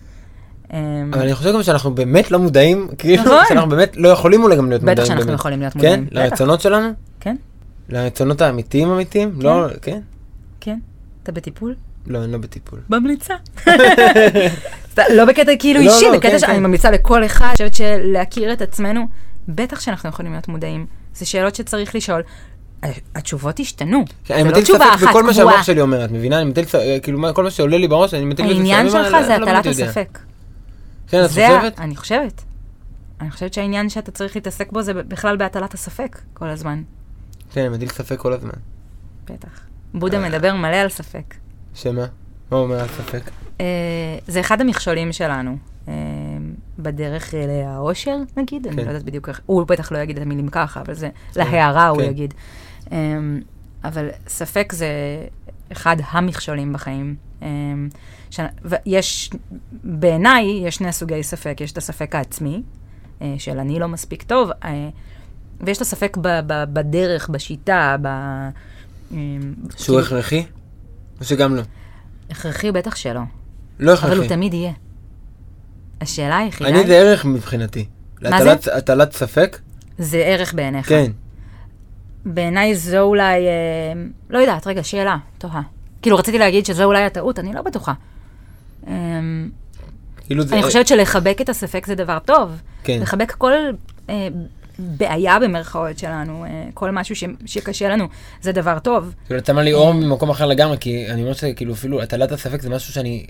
אמ, אבל אני חושב גם שאנחנו באמת לא מודעים, כאילו, נכון. שאנחנו באמת לא יכולים אולי גם להיות מודעים. בטח שאנחנו. יכולים להיות כן? מודעים. בטח. לרצונות שלנו? כן, לרצונות האמיתיים אמיתיים? לא, כן? כן. אתה בטיפול? לא, אני לא בטיפול. ממליצה. לא בקטע כאילו לא, אישי, לא, בקטע כן, שאני כן. ממליצה לכל אחד. אני חושבת שלהכיר את עצמנו, בטח שאנחנו יכולים להיות מודעים. זה שאלות שצריך לשאול. התשובות השתנו. כן, זה אני לא מטיל תשובה ספק אחת בכל מה קבועה. שהמוח שלי אומר, את מבינה? אני מטיל ספק, כאילו, כל מה שעולה לי בראש, אני מטיל ספק. העניין אני שלך לא- זה לא הטלת. הספק. כן, את חושבת? אני חושבת. אני חושבת שהעניין שאתה צריך להתעסק בו זה בכלל בהטלת הספק כל הזמן. כן, אני מטיל ספק כל הזמן. בטח. בודה אה. מדבר מלא על ספק. שמה? מה הוא אומר על ספק? אה, זה אחד המכשולים שלנו. בדרך אה, לאושר, נגיד, אני כן. לא יודעת בדיוק איך, הוא בטח לא יגיד את המילים ככה, אבל זה כן, להערה הוא כן. יגיד. אה, אבל ספק זה אחד המכשולים בחיים. אה, ש- ויש, בעיניי, יש שני סוגי ספק. יש את הספק העצמי, אה, של אני לא מספיק טוב, אה, ויש את הספק ב- ב- בדרך, בשיטה, ב... אה, שהוא כאילו, הכרחי? או שגם לא? הכרחי בטח שלא, לא אבל הוא הכרחי. תמיד יהיה. השאלה היחידה אני זה ערך מבחינתי. מה זה? הטלת ספק? זה ערך בעיניך. כן. בעיניי זו אולי, אה, לא יודעת, רגע, שאלה, תוהה. כאילו, רציתי להגיד שזו אולי הטעות, אני לא בטוחה. אה, כאילו זה... אני חושבת שלחבק את הספק זה דבר טוב. כן. לחבק כל אה, בעיה במרכאות שלנו, אה, כל משהו ש, שקשה לנו, זה דבר טוב. כאילו, אתה אומר לי אור ממקום אחר לגמרי, כי אני אומר שכאילו אפילו הטלת הספק זה משהו שאני...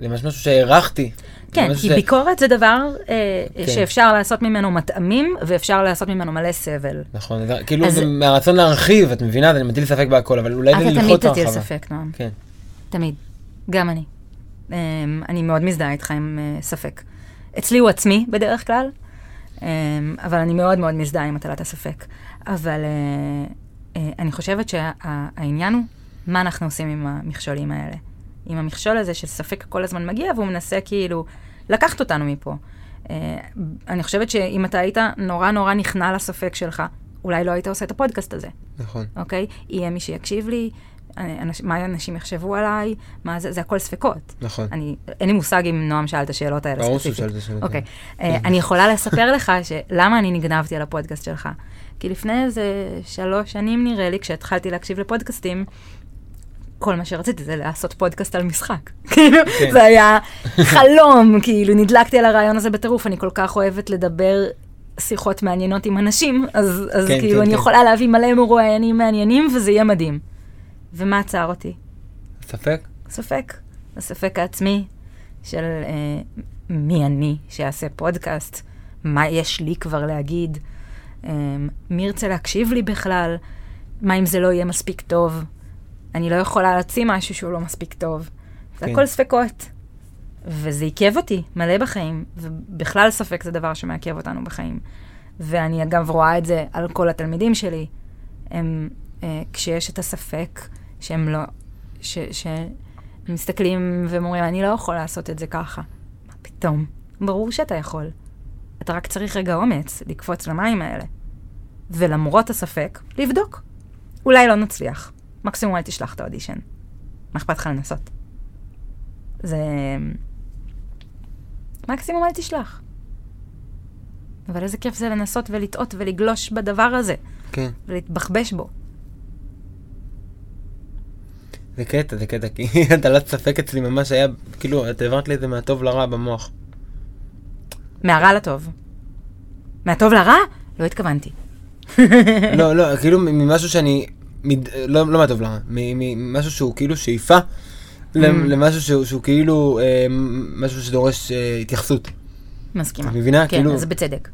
זה ממש משהו שהערכתי. זה כן, כי ש- ביקורת זה דבר אה, כן. שאפשר לעשות ממנו מטעמים, ואפשר לעשות ממנו מלא סבל. נכון, זה- כאילו אז- זה מהרצון להרחיב, את מבינה? אז אני מטיל ספק בהכל, אבל אולי זה אתה תמיד ללחוץ תטיל הרחבה. ספק, נועם. כן. תמיד. גם אני. Um, אני מאוד מזדהה איתך עם uh, ספק. אצלי הוא עצמי בדרך כלל, um, אבל אני מאוד מאוד מזדהה עם הטלת הספק. אבל uh, uh, אני חושבת שהעניין הוא מה אנחנו עושים עם המכשולים האלה. עם המכשול הזה של ספק כל הזמן מגיע, והוא מנסה כאילו לקחת אותנו מפה. Uh, אני חושבת שאם אתה היית נורא נורא נכנע לספק שלך, אולי לא היית עושה את הפודקאסט הזה. נכון. אוקיי? יהיה מי שיקשיב לי, אנש, מה אנשים יחשבו עליי, מה זה, זה הכל ספקות. נכון. אני, אין לי מושג אם נועם שאל את השאלות האלה ברור ספציפית. ששאלת שאלות. אוקיי. אה, אני יכולה לספר לך שלמה אני נגנבתי על הפודקאסט שלך. כי לפני איזה שלוש שנים נראה לי, כשהתחלתי להקשיב לפודקאסטים, כל מה שרציתי זה לעשות פודקאסט על משחק. כאילו, כן. זה היה חלום, כאילו, נדלקתי על הרעיון הזה בטירוף, אני כל כך אוהבת לדבר שיחות מעניינות עם אנשים, אז, אז כן, כאילו, כן, אני כן. יכולה להביא מלא מרואיינים מעניינים, וזה יהיה מדהים. ומה עצר אותי? ספק? ספק. הספק העצמי של אה, מי אני שיעשה פודקאסט, מה יש לי כבר להגיד, אה, מי ירצה להקשיב לי בכלל, מה אם זה לא יהיה מספיק טוב. אני לא יכולה להוציא משהו שהוא לא מספיק טוב. זה כן. הכל ספקות. וזה עיכב אותי מלא בחיים, ובכלל ספק זה דבר שמעכב אותנו בחיים. ואני אגב רואה את זה על כל התלמידים שלי. הם, אה, כשיש את הספק, שהם לא, ש, שהם מסתכלים ואומרים, אני לא יכול לעשות את זה ככה. מה פתאום? ברור שאתה יכול. אתה רק צריך רגע אומץ לקפוץ למים האלה. ולמרות הספק, לבדוק. אולי לא נצליח. מקסימום אל תשלח את האודישן. מה אכפת לך לנסות? זה... מקסימום אל תשלח. אבל איזה כיף זה לנסות ולטעות ולגלוש בדבר הזה, כן. ולהתבחבש בו. זה קטע, זה קטע, כי הטלת ספק אצלי ממש היה, כאילו, את העברת לי את זה מהטוב לרע במוח. מהרע לטוב. מהטוב לרע? לא התכוונתי. לא, לא, כאילו ממשהו שאני, מד- לא לא מהטוב מ- ממשהו שהוא כאילו שאיפה, Mm. למשהו שהוא- שהוא כאילו, אה, משהו שדורש אה, התייחסות. מסכימה. את מבינה? כן, כאילו- אז בצדק.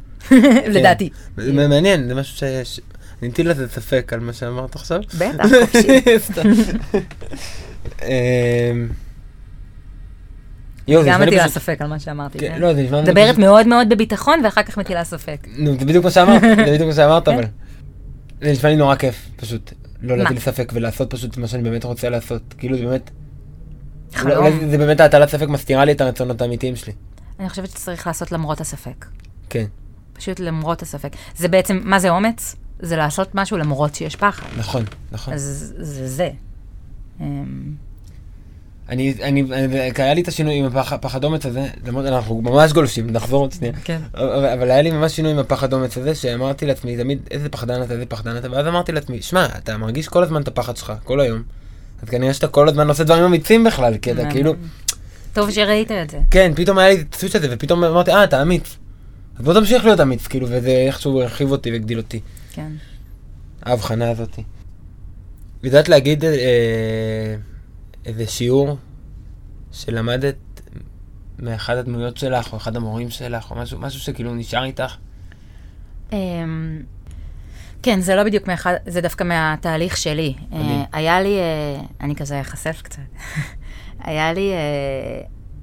לדעתי. זה מעניין, זה משהו שיש... אני מטיל לזה ספק על מה שאמרת עכשיו. בטח, חופשי. אמ, זה גם מטילה ספק על מה שאמרתי. כן, כן. לא, זה נשמע מדברת מאוד מאוד בביטחון, ואחר כך מטילה ספק. נו, זה בדיוק מה שאמרת, זה בדיוק מה שאמרת, כן. אבל... זה נשמע לי נורא כיף, פשוט. לא? להטיל ספק ולעשות פשוט מה שאני באמת רוצה לעשות. כאילו, זה באמת... חלום. אולי זה- זה באמת ההטלת ספק מסתירה לי את הרצונות האמיתיים שלי. אני חושבת שצריך לעשות למרות הספק. כן. פשוט למרות הספק. זה בעצם, מה זה אומץ? זה לעשות משהו למרות שיש פחד. נכון, נכון. אז זה זה. אני, אני, היה לי את השינוי עם הפח- הפחד אומץ הזה, למרות אנחנו ממש גולשים, נחזור עוד שנייה. כן. אבל, היה לי ממש שינוי עם הפחד אומץ הזה, שאמרתי לעצמי תמיד איזה פחדן אתה, איזה פחדן אתה, ואז אמרתי לעצמי, שמע, אתה מרגיש כל הזמן את הפחד שלך, כל היום. אז כנראה שאתה כל הזמן עושה דברים אמיצים בכלל, כי אתה מהמם. כאילו, טוב שראית את זה. כן, פתאום היה לי את הסוויץ' הזה, ופתאום אמרתי, אה, אתה אמיץ. אז בוא תמשיך להיות אמיץ, כאילו, וזה איכשהו הרחיב אותי והגדיל אותי, כן. ההבחנה הזאתי. וידעת להגיד אה, איזה שיעור שלמדת מאחד הדמויות שלך, או אחד המורים שלך, או משהו, משהו שכאילו נשאר איתך? אמ, כן, זה לא בדיוק מאחד, זה דווקא מהתהליך שלי. אה, היה לי, אה, אני כזה אחשף קצת, היה לי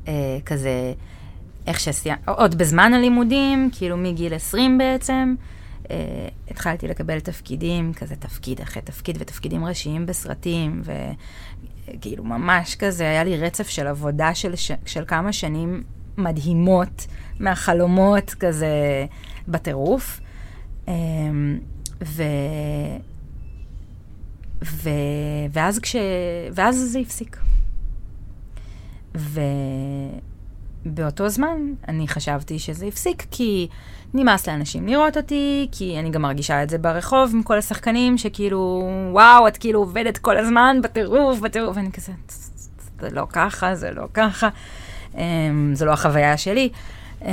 אה, כזה, איך שסיימתי, עוד בזמן הלימודים, כאילו מגיל 20 בעצם, התחלתי לקבל תפקידים, כזה תפקיד אחרי תפקיד, ותפקידים ראשיים בסרטים, וכאילו ממש כזה, היה לי רצף של עבודה של. של כמה שנים מדהימות, מהחלומות כזה בטירוף. אמ, ו... ו... ואז כש... ואז זה הפסיק. ובאותו זמן אני חשבתי שזה הפסיק כי נמאס לאנשים לראות אותי, כי אני גם מרגישה את זה ברחוב עם כל השחקנים, שכאילו, וואו, את כאילו עובדת כל הזמן בטירוף, בטירוף, ואני כזה, זה לא ככה, זה לא ככה, אמ, זה לא החוויה שלי. Um,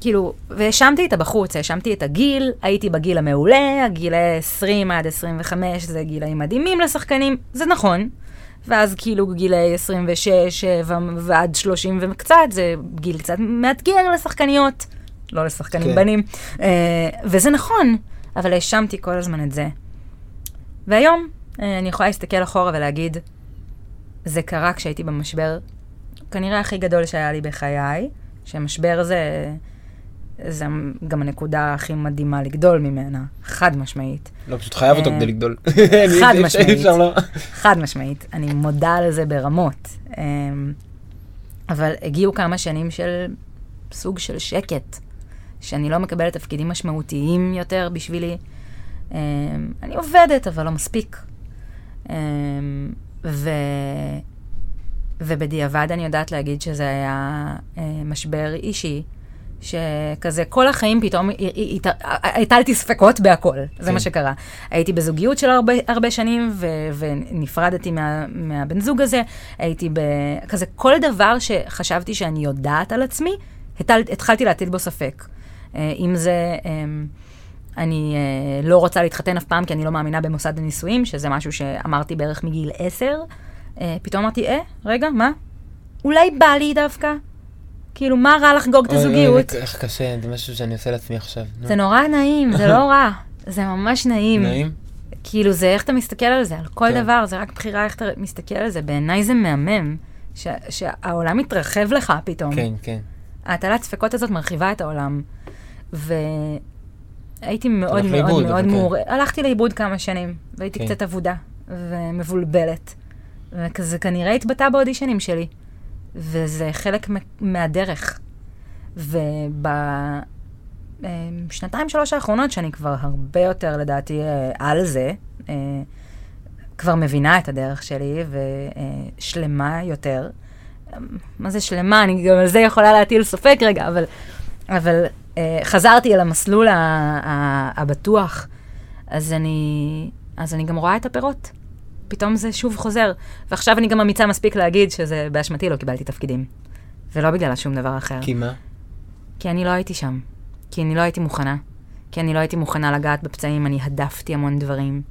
כאילו, והאשמתי את הבחוץ, האשמתי את הגיל, הייתי בגיל המעולה, הגילי 20 עד 25 זה גילאים מדהימים לשחקנים, זה נכון. ואז כאילו גילי 26 ו- ועד 30 וקצת, זה גיל קצת מאתגר לשחקניות, לא לשחקנים כן. בנים. Uh, וזה נכון, אבל האשמתי כל הזמן את זה. והיום uh, אני יכולה להסתכל אחורה ולהגיד, זה קרה כשהייתי במשבר, כנראה הכי גדול שהיה לי בחיי. שמשבר זה, זה גם הנקודה הכי מדהימה לגדול ממנה, חד משמעית. לא, פשוט חייב אותו אה, כדי לגדול. חד משמעית. לא. חד משמעית, אני מודה על זה ברמות. אמ, אבל הגיעו כמה שנים של סוג של שקט, שאני לא מקבלת תפקידים משמעותיים יותר בשבילי. אמ, אני עובדת, אבל לא מספיק. אמ, ו... ובדיעבד אני יודעת להגיד שזה היה אה, משבר אישי, שכזה כל החיים פתאום הטלתי ספקות בהכל, זה כן. מה שקרה. הייתי בזוגיות של הרבה, הרבה שנים ו, ונפרדתי מה, מהבן זוג הזה, הייתי בכזה כל דבר שחשבתי שאני יודעת על עצמי, הטל, התחלתי להטיל בו ספק. אה, אם זה... אמ, אני אה, לא רוצה להתחתן אף פעם כי אני לא מאמינה במוסד הנישואים, שזה משהו שאמרתי בערך מגיל עשר. אה, פתאום אמרתי, אה, רגע, מה? אולי בא לי דווקא? כאילו, מה רע לחגוג את אוי, הזוגיות? איך קשה, זה משהו שאני עושה לעצמי עכשיו. זה נורא נעים, זה לא רע. זה ממש נעים. נעים? כאילו, זה איך אתה מסתכל על זה, על כל כן. דבר, זה רק בחירה איך אתה מסתכל על זה. בעיניי זה מהמם, ש- שהעולם מתרחב לך פתאום. כן, כן. ההטלת ספקות הזאת מרחיבה את העולם. והייתי מאוד הלכת מאוד לאיבוד, מאוד אבל כן. מעורבת. הלכתי לאיבוד כמה שנים, והייתי כן. קצת אבודה ומבולבלת. וכזה כנראה התבטא באודישנים שלי. וזה חלק מהדרך. ובשנתיים שלוש האחרונות, שאני כבר הרבה יותר לדעתי אה, על זה, אה, כבר מבינה את הדרך שלי ושלמה יותר. מה זה שלמה? אני גם על זה יכולה להטיל ספק רגע, אבל, אבל אה, חזרתי אל המסלול ה- ה- הבטוח, אז אני, אז אני גם רואה את הפירות. פתאום זה שוב חוזר. ועכשיו אני גם אמיצה מספיק להגיד שזה באשמתי לא קיבלתי תפקידים. ולא בגלל שום דבר אחר. כי מה? כי אני לא הייתי שם. כי אני לא הייתי מוכנה. כי אני לא הייתי מוכנה לגעת בפצעים, אני הדפתי המון דברים.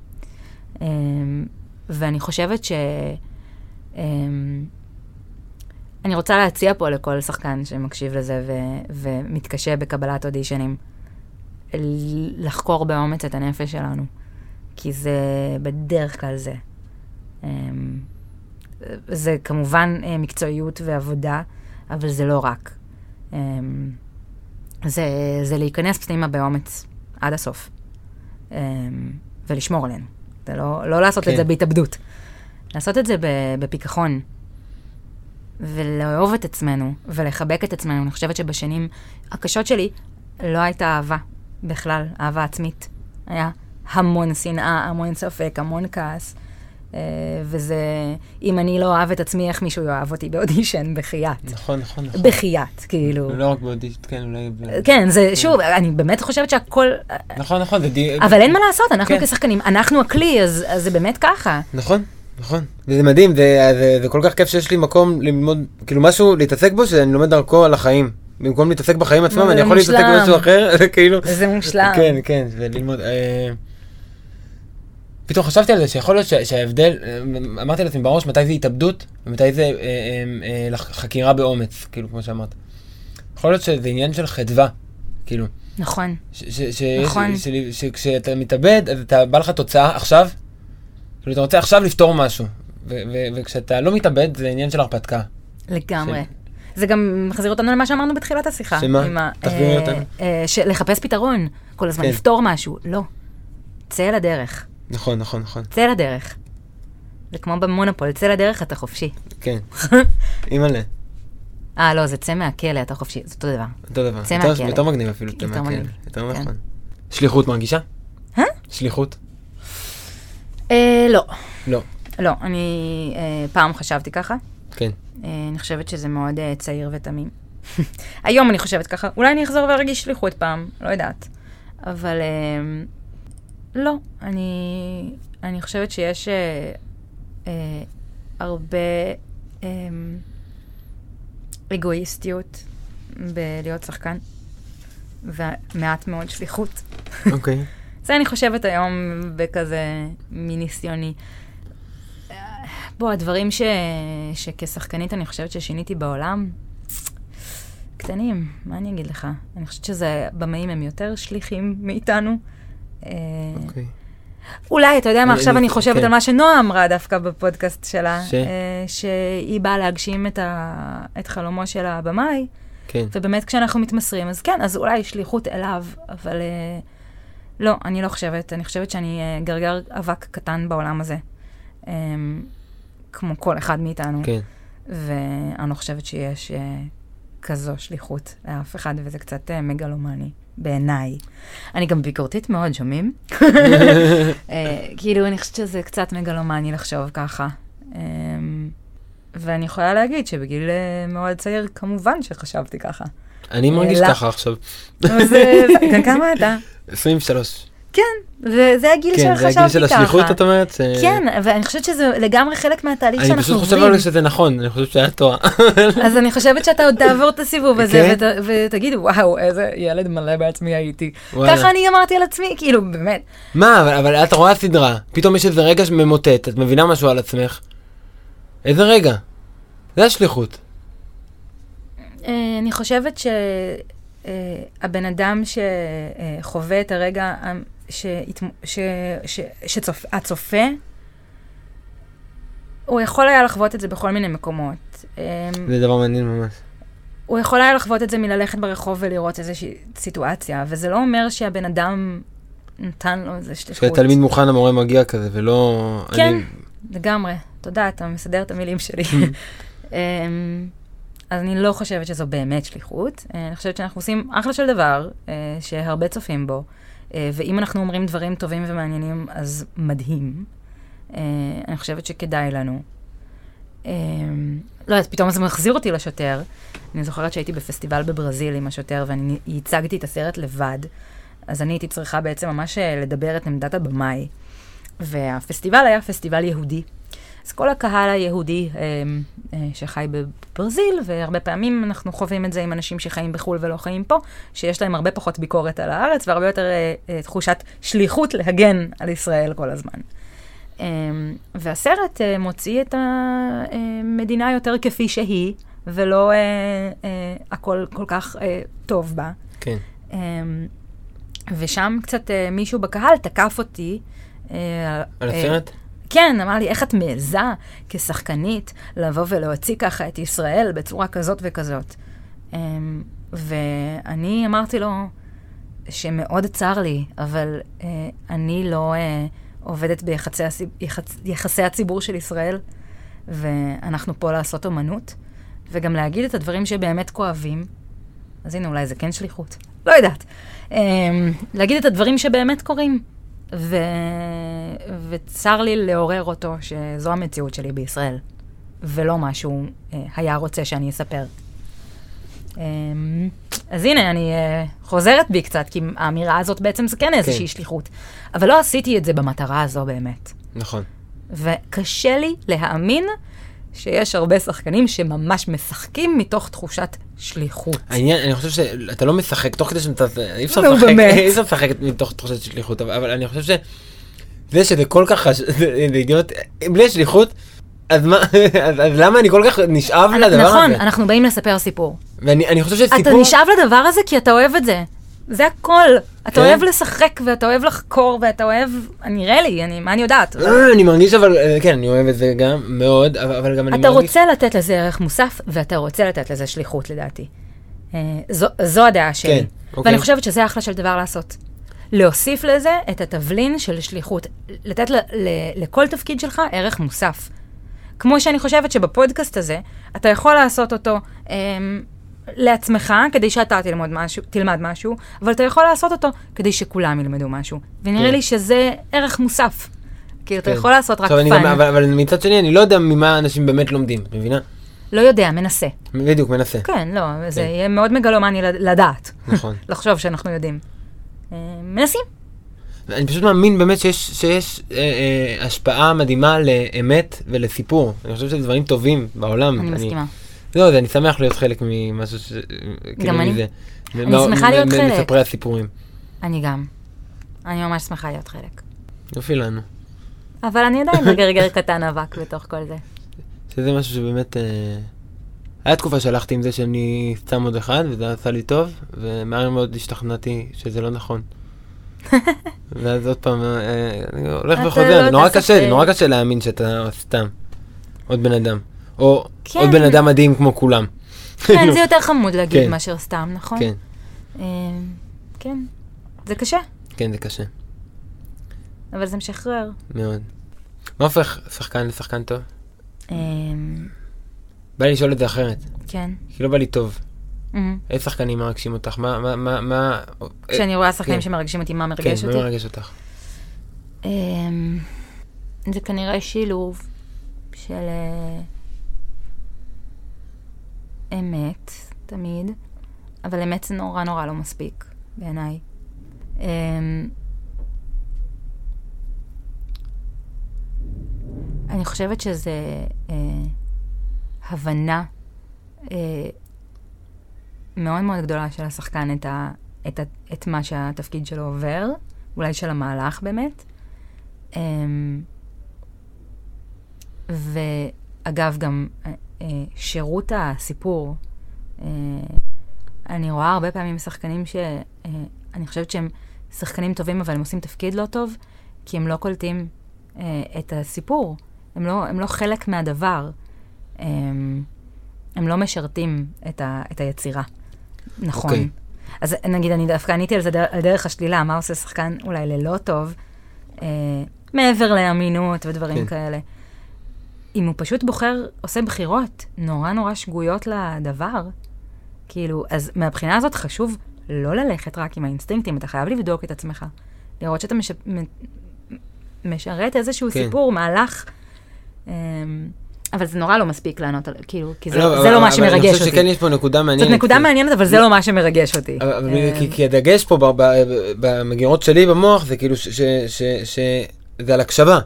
אמ, ואני חושבת ש... אמ, אני רוצה להציע פה לכל שחקן שמקשיב לזה ו- ומתקשה בקבלת אודישנים, לחקור באומץ את הנפש שלנו, כי זה בדרך כלל זה. אמ, זה כמובן אה, מקצועיות ועבודה, אבל זה לא רק. אמ, זה, זה להיכנס פנימה באומץ עד הסוף, אמ, ולשמור עלינו. זה לא, לא לעשות כן. את זה בהתאבדות. לעשות את זה בפיכחון, ולאהוב את עצמנו, ולחבק את עצמנו. אני חושבת שבשנים הקשות שלי לא הייתה אהבה בכלל, אהבה עצמית. היה המון שנאה, המון ספק, המון כעס. אה, וזה, אם אני לא אוהב את עצמי, איך מישהו יאהב אותי באודישן? בחייאת. נכון, נכון, נכון. בחייאת, כאילו. לא רק באודישן, כן, אולי... ב- כן, זה, שוב, אני באמת חושבת שהכל... נכון, נכון, זה די... אבל אין מה לעשות, אנחנו כן. כשחקנים, אנחנו הכלי, אז אז זה באמת ככה. נכון, נכון. וזה מדהים, זה, זה, זה כל כך כיף שיש לי מקום ללמוד, כאילו משהו להתעסק בו שאני לומד דרכו על החיים. במקום להתעסק בחיים עצמם, זה אני יכול להתעסק. במשהו אחר, זה כאילו... זה מושלם. כן, כן, וללמוד. אה, פתאום חשבתי על זה שיכול להיות שה- שההבדל, אה, אמרתי לעצמי בראש מתי זה התאבדות ומתי זה אה, אה, אה, חקירה באומץ, כאילו כמו שאמרת. יכול להיות שזה עניין של חדווה, כאילו. נכון. נכון. שכשאתה מתאבד, אז אתה בא לך תוצאה עכשיו, כאילו אתה רוצה עכשיו לפתור משהו, וכשאתה לא מתאבד זה עניין של הרפתקה. לגמרי. זה גם מחזיר אותנו למה שאמרנו בתחילת השיחה. שמה? תחזירי אה, אותנו. אה, לחפש פתרון, כל הזמן, כן. לפתור משהו. לא. צא לדרך. נכון, נכון, נכון, צא לדרך. זה כמו במונופול, צא לדרך, אתה חופשי. כן. אימא'לה, אה, לא, זה צא מהכלא, אתה חופשי, זה אותו דבר. אותו דבר. צא מהכלא. יותר מגניב אפילו, יותר מהכלא. מגניב. יותר כן. נכון. שליחות מרגישה? שליחות? אה, לא. לא. לא, אני אה, פעם חשבתי ככה. כן. אה, אני חושבת שזה מאוד אה, צעיר ותמים. היום אני חושבת ככה, אולי אני אחזור וארגיש שליחות פעם, לא יודעת. אבל אה, לא, אני, אני חושבת שיש אה, אה, הרבה אה, אגואיסטיות בלהיות שחקן, ומעט מאוד שליחות. אוקיי. זה אני חושבת היום בכזה מניסיוני. בוא, הדברים ש... שכשחקנית אני חושבת ששיניתי בעולם, קטנים, מה אני אגיד לך? אני חושבת שזה, במאים הם יותר שליחים מאיתנו. אה, אוקיי. אולי, אתה יודע מה, עכשיו אני- חושבת כן. על מה שנועה אמרה דווקא בפודקאסט שלה, ש? אה, שהיא באה להגשים את, ה... את חלומו של הבמאי, כן. ובאמת כשאנחנו מתמסרים, אז כן, אז אולי שליחות אליו, אבל אה, לא, אני לא חושבת. אני חושבת שאני אה, גרגר אבק קטן בעולם הזה, אה, כמו כל אחד מאיתנו, כן. ואני לא חושבת שיש אה, כזו שליחות לאף אחד, וזה קצת אה, מגלומני. בעיניי. אני גם ביקורתית מאוד, שומעים? כאילו, אני חושבת שזה קצת מגלומני לחשוב ככה. אה, ואני יכולה להגיד שבגיל מאוד צעיר, כמובן שחשבתי ככה. אני מרגיש לא. ככה עכשיו. אז כמה אתה? 23. כן, וזה הגיל כן, זה שחשבתי הגיל של ככה. השליחות, את אומרת? ש- כן, ואני חושבת שזה לגמרי חלק מהתהליך אני שאנחנו פשוט חושב עוברים. על שזה נכון, אני חושב שהיה טועה. אז אני חושבת שאתה עוד תעבור את הסיבוב הזה, כן? ות- ותגיד, וואו, איזה ילד מלא בעצמי הייתי. וואלה. ככה אני אמרתי על עצמי, כאילו, באמת. מה, אבל- אבל את רואה סדרה, פתאום יש איזה רגע שממוטט, את מבינה משהו על עצמך. איזה רגע? זה השליחות. אה, אני חושבת שהבן אדם שחווה את הרגע ה- שהתמ- ש- ש- שצופ- הצופה, הוא יכול היה לחוות את זה בכל מיני מקומות. אה, זה דבר מעניין ממש. הוא יכול היה לחוות את זה מללכת ברחוב ולראות איזושהי סיטואציה, וזה לא אומר שהבן אדם נתן לו איזה שליחות. כשתלמיד מוכן המורה מגיע כזה, ולא... כן, אני- לגמרי. תודה, אתה מסדר את המילים שלי. אז אני לא חושבת שזו באמת שליחות. אה, אני חושבת שאנחנו עושים אחלה של דבר, אה, שהרבה צופים בו, אה, ואם אנחנו אומרים דברים טובים ומעניינים, אז מדהים. אני חושבת שכדאי לנו. לא יודעת, פתאום זה מחזיר אותי לשוטר. אני זוכרת שהייתי בפסטיבל בברזיל עם השוטר, ואני הצגתי את הסרט לבד, אז אני הייתי צריכה בעצם ממש לדבר את עמדת הבמאי. והפסטיבל היה פסטיבל יהודי. אז כל הקהל היהודי אה, אה, שחי בברזיל, והרבה פעמים אנחנו חווים את זה עם אנשים שחיים בחו"ל ולא חיים פה, שיש להם הרבה פחות ביקורת על הארץ והרבה יותר אה, תחושת שליחות להגן על ישראל כל הזמן. והסרט מוציא את המדינה יותר כפי שהיא, ולא הכל כל כך טוב בה. כן. ושם קצת מישהו בקהל תקף אותי. על הסרט? כן, אמר לי, איך את מעיזה כשחקנית לבוא ולהוציא ככה את ישראל בצורה כזאת וכזאת. אמ, ואני אמרתי לו שמאוד צר לי, אבל אה, אני לא אה, עובדת ביחסי יחצ- יחסי הציבור של ישראל, ואנחנו פה לעשות אומנות, וגם להגיד את הדברים שבאמת כואבים. אז הנה, אולי זה כן שליחות. לא יודעת. אמ, להגיד את הדברים שבאמת קורים. ו... וצר לי לעורר אותו שזו המציאות שלי בישראל, ולא מה שהוא אה, היה רוצה שאני אספר. אה, אז הנה, אני אה, חוזרת בי קצת, כי האמירה הזאת בעצם זה כן איזושהי כן. שליחות. אבל לא עשיתי את זה במטרה הזו באמת. נכון. וקשה לי להאמין שיש הרבה שחקנים שממש משחקים מתוך תחושת שליחות. העניין, אני חושב שאתה לא משחק, תוך כדי שאתה, אי אפשר לשחק. אי אפשר לשחק מתוך תחושת שליחות, אבל, אני חושב ש... זה שזה כל כך חשוב, זה אידיוט, בלי שליחות, אז מה, אז, אז למה אני כל כך נשאב לדבר נכון, הזה? אנחנו באים לספר סיפור. ואני אני חושב אתה שסיפור... נשאב לדבר הזה כי אתה אוהב את זה. זה הכל. אתה כן. אוהב לשחק, ואתה אוהב לחקור, ואתה אוהב... נראה לי, אני, מה אני יודעת? אבל- אה, אני מרגיש אבל, אה, כן, אני אוהב את זה גם מאוד, אבל, גם אני אתה מרגיש... רוצה לתת לזה ערך מוסף, ואתה רוצה לתת לזה שליחות, לדעתי. אה, זו, הדעה שלי. כן, אוקיי. ואני חושבת שזה אחלה של דבר לעשות. להוסיף לזה את התבלין של שליחות. לתת לכל תפקיד שלך ערך מוסף. כמו שאני חושבת שבפודקאסט הזה, אתה יכול לעשות אותו אה, לעצמך, כדי שאתה תלמד משהו, תלמד משהו, אבל אתה יכול לעשות אותו כדי שכולם ילמדו משהו. ונראה כן. לי שזה ערך מוסף. כאילו, אתה כן. יכול לעשות רק אני גם, fun. אבל, אבל מצד שני, אני לא יודע ממה אנשים באמת לומדים, את מבינה? לא יודע, מנסה. בדיוק, מנסה. כן, לא, זה כן. יהיה מאוד מגלומני לד- לדעת. נכון. לחשוב שאנחנו יודעים. אה, מנסים. אני פשוט מאמין באמת שיש, שיש אה, אה, השפעה מדהימה לאמת ולסיפור. אני חושב שזה דברים טובים בעולם. אני מסכימה. לא, אני שמח להיות חלק ממשהו ש... כאילו אני. מזה. אני שמחה להיות חלק. מספרי הסיפורים. אני גם. אני ממש שמחה להיות חלק. יופי לנו. אבל אני עדיין מגרגר קטן אבק בתוך כל זה. שזה משהו שבאמת... אה... היה תקופה שהלכתי עם זה שאני שם עוד אחד, וזה עשה לי טוב, ומהר מאוד השתכנעתי שזה לא נכון. ואז עוד פעם, אה, אני הולך וחוזר, לא נורא קשה, נורא קשה להאמין שאתה סתם עוד בן אדם. או כן. עוד בן אדם מדהים כמו כולם. כן, זה יותר חמוד להגיד כן. מאשר סתם, נכון? כן, אה, כן. זה קשה, כן, זה קשה, אבל זה משחרר. מאוד. מה הופך שחקן לשחקן טוב? אה, בא לי לשאול את זה אחרת, כן. כי לא בא לי טוב. אה. איזה שחקנים מרגשים אותך? מה, מה, מה, מה... כשאני רואה שחקנים כן. שמרגשים אותי, מה כן, מרגש מה אותי? מרגש אותך? אמ, זה כנראה שילוב של אה, אמת, תמיד, אבל אמת זה נורא נורא לא מספיק, בעיניי. אמ, אני חושבת שזה אה, הבנה אה, מאוד מאוד גדולה של השחקן את, ה, את, ה, את מה שהתפקיד שלו עובר, אולי של המהלך באמת. אמ, ואגב, גם אה, אה, שירות הסיפור, אה, אני רואה הרבה פעמים שחקנים שאני חושבת שהם שחקנים טובים, אבל הם עושים תפקיד לא טוב, כי הם לא קולטים אה, את הסיפור. הם לא, הם לא חלק מהדבר. הם, הם לא משרתים את, ה, את היצירה. נכון. אוקיי. אז נגיד, אני דווקא עניתי על זה דר, על דרך השלילה, מה עושה שחקן אולי ללא טוב, אה, מעבר לאמינות ודברים כן. כן. כאלה. אם הוא פשוט בוחר, עושה בחירות נורא נורא שגויות לדבר, כאילו, אז מהבחינה הזאת חשוב לא ללכת רק עם האינסטינקטים, אתה חייב לבדוק את עצמך. לראות שאתה מש... משרת איזשהו כן. סיפור, מהלך. אמ, אבל זה נורא לא מספיק לענות על, כאילו, כי זה, לא, זה אבל- לא מה אבל שמרגש אני חושב אותי. שכן יש פה נקודה מעניינת. זאת נקודה כי- מעניינת, אבל זה לא מה שמרגש אותי. אבל- אבל אמ, כי- כי הדגש פה במגירות שלי במוח זה כאילו ש- ש- ש- ש- זה על הקשבה.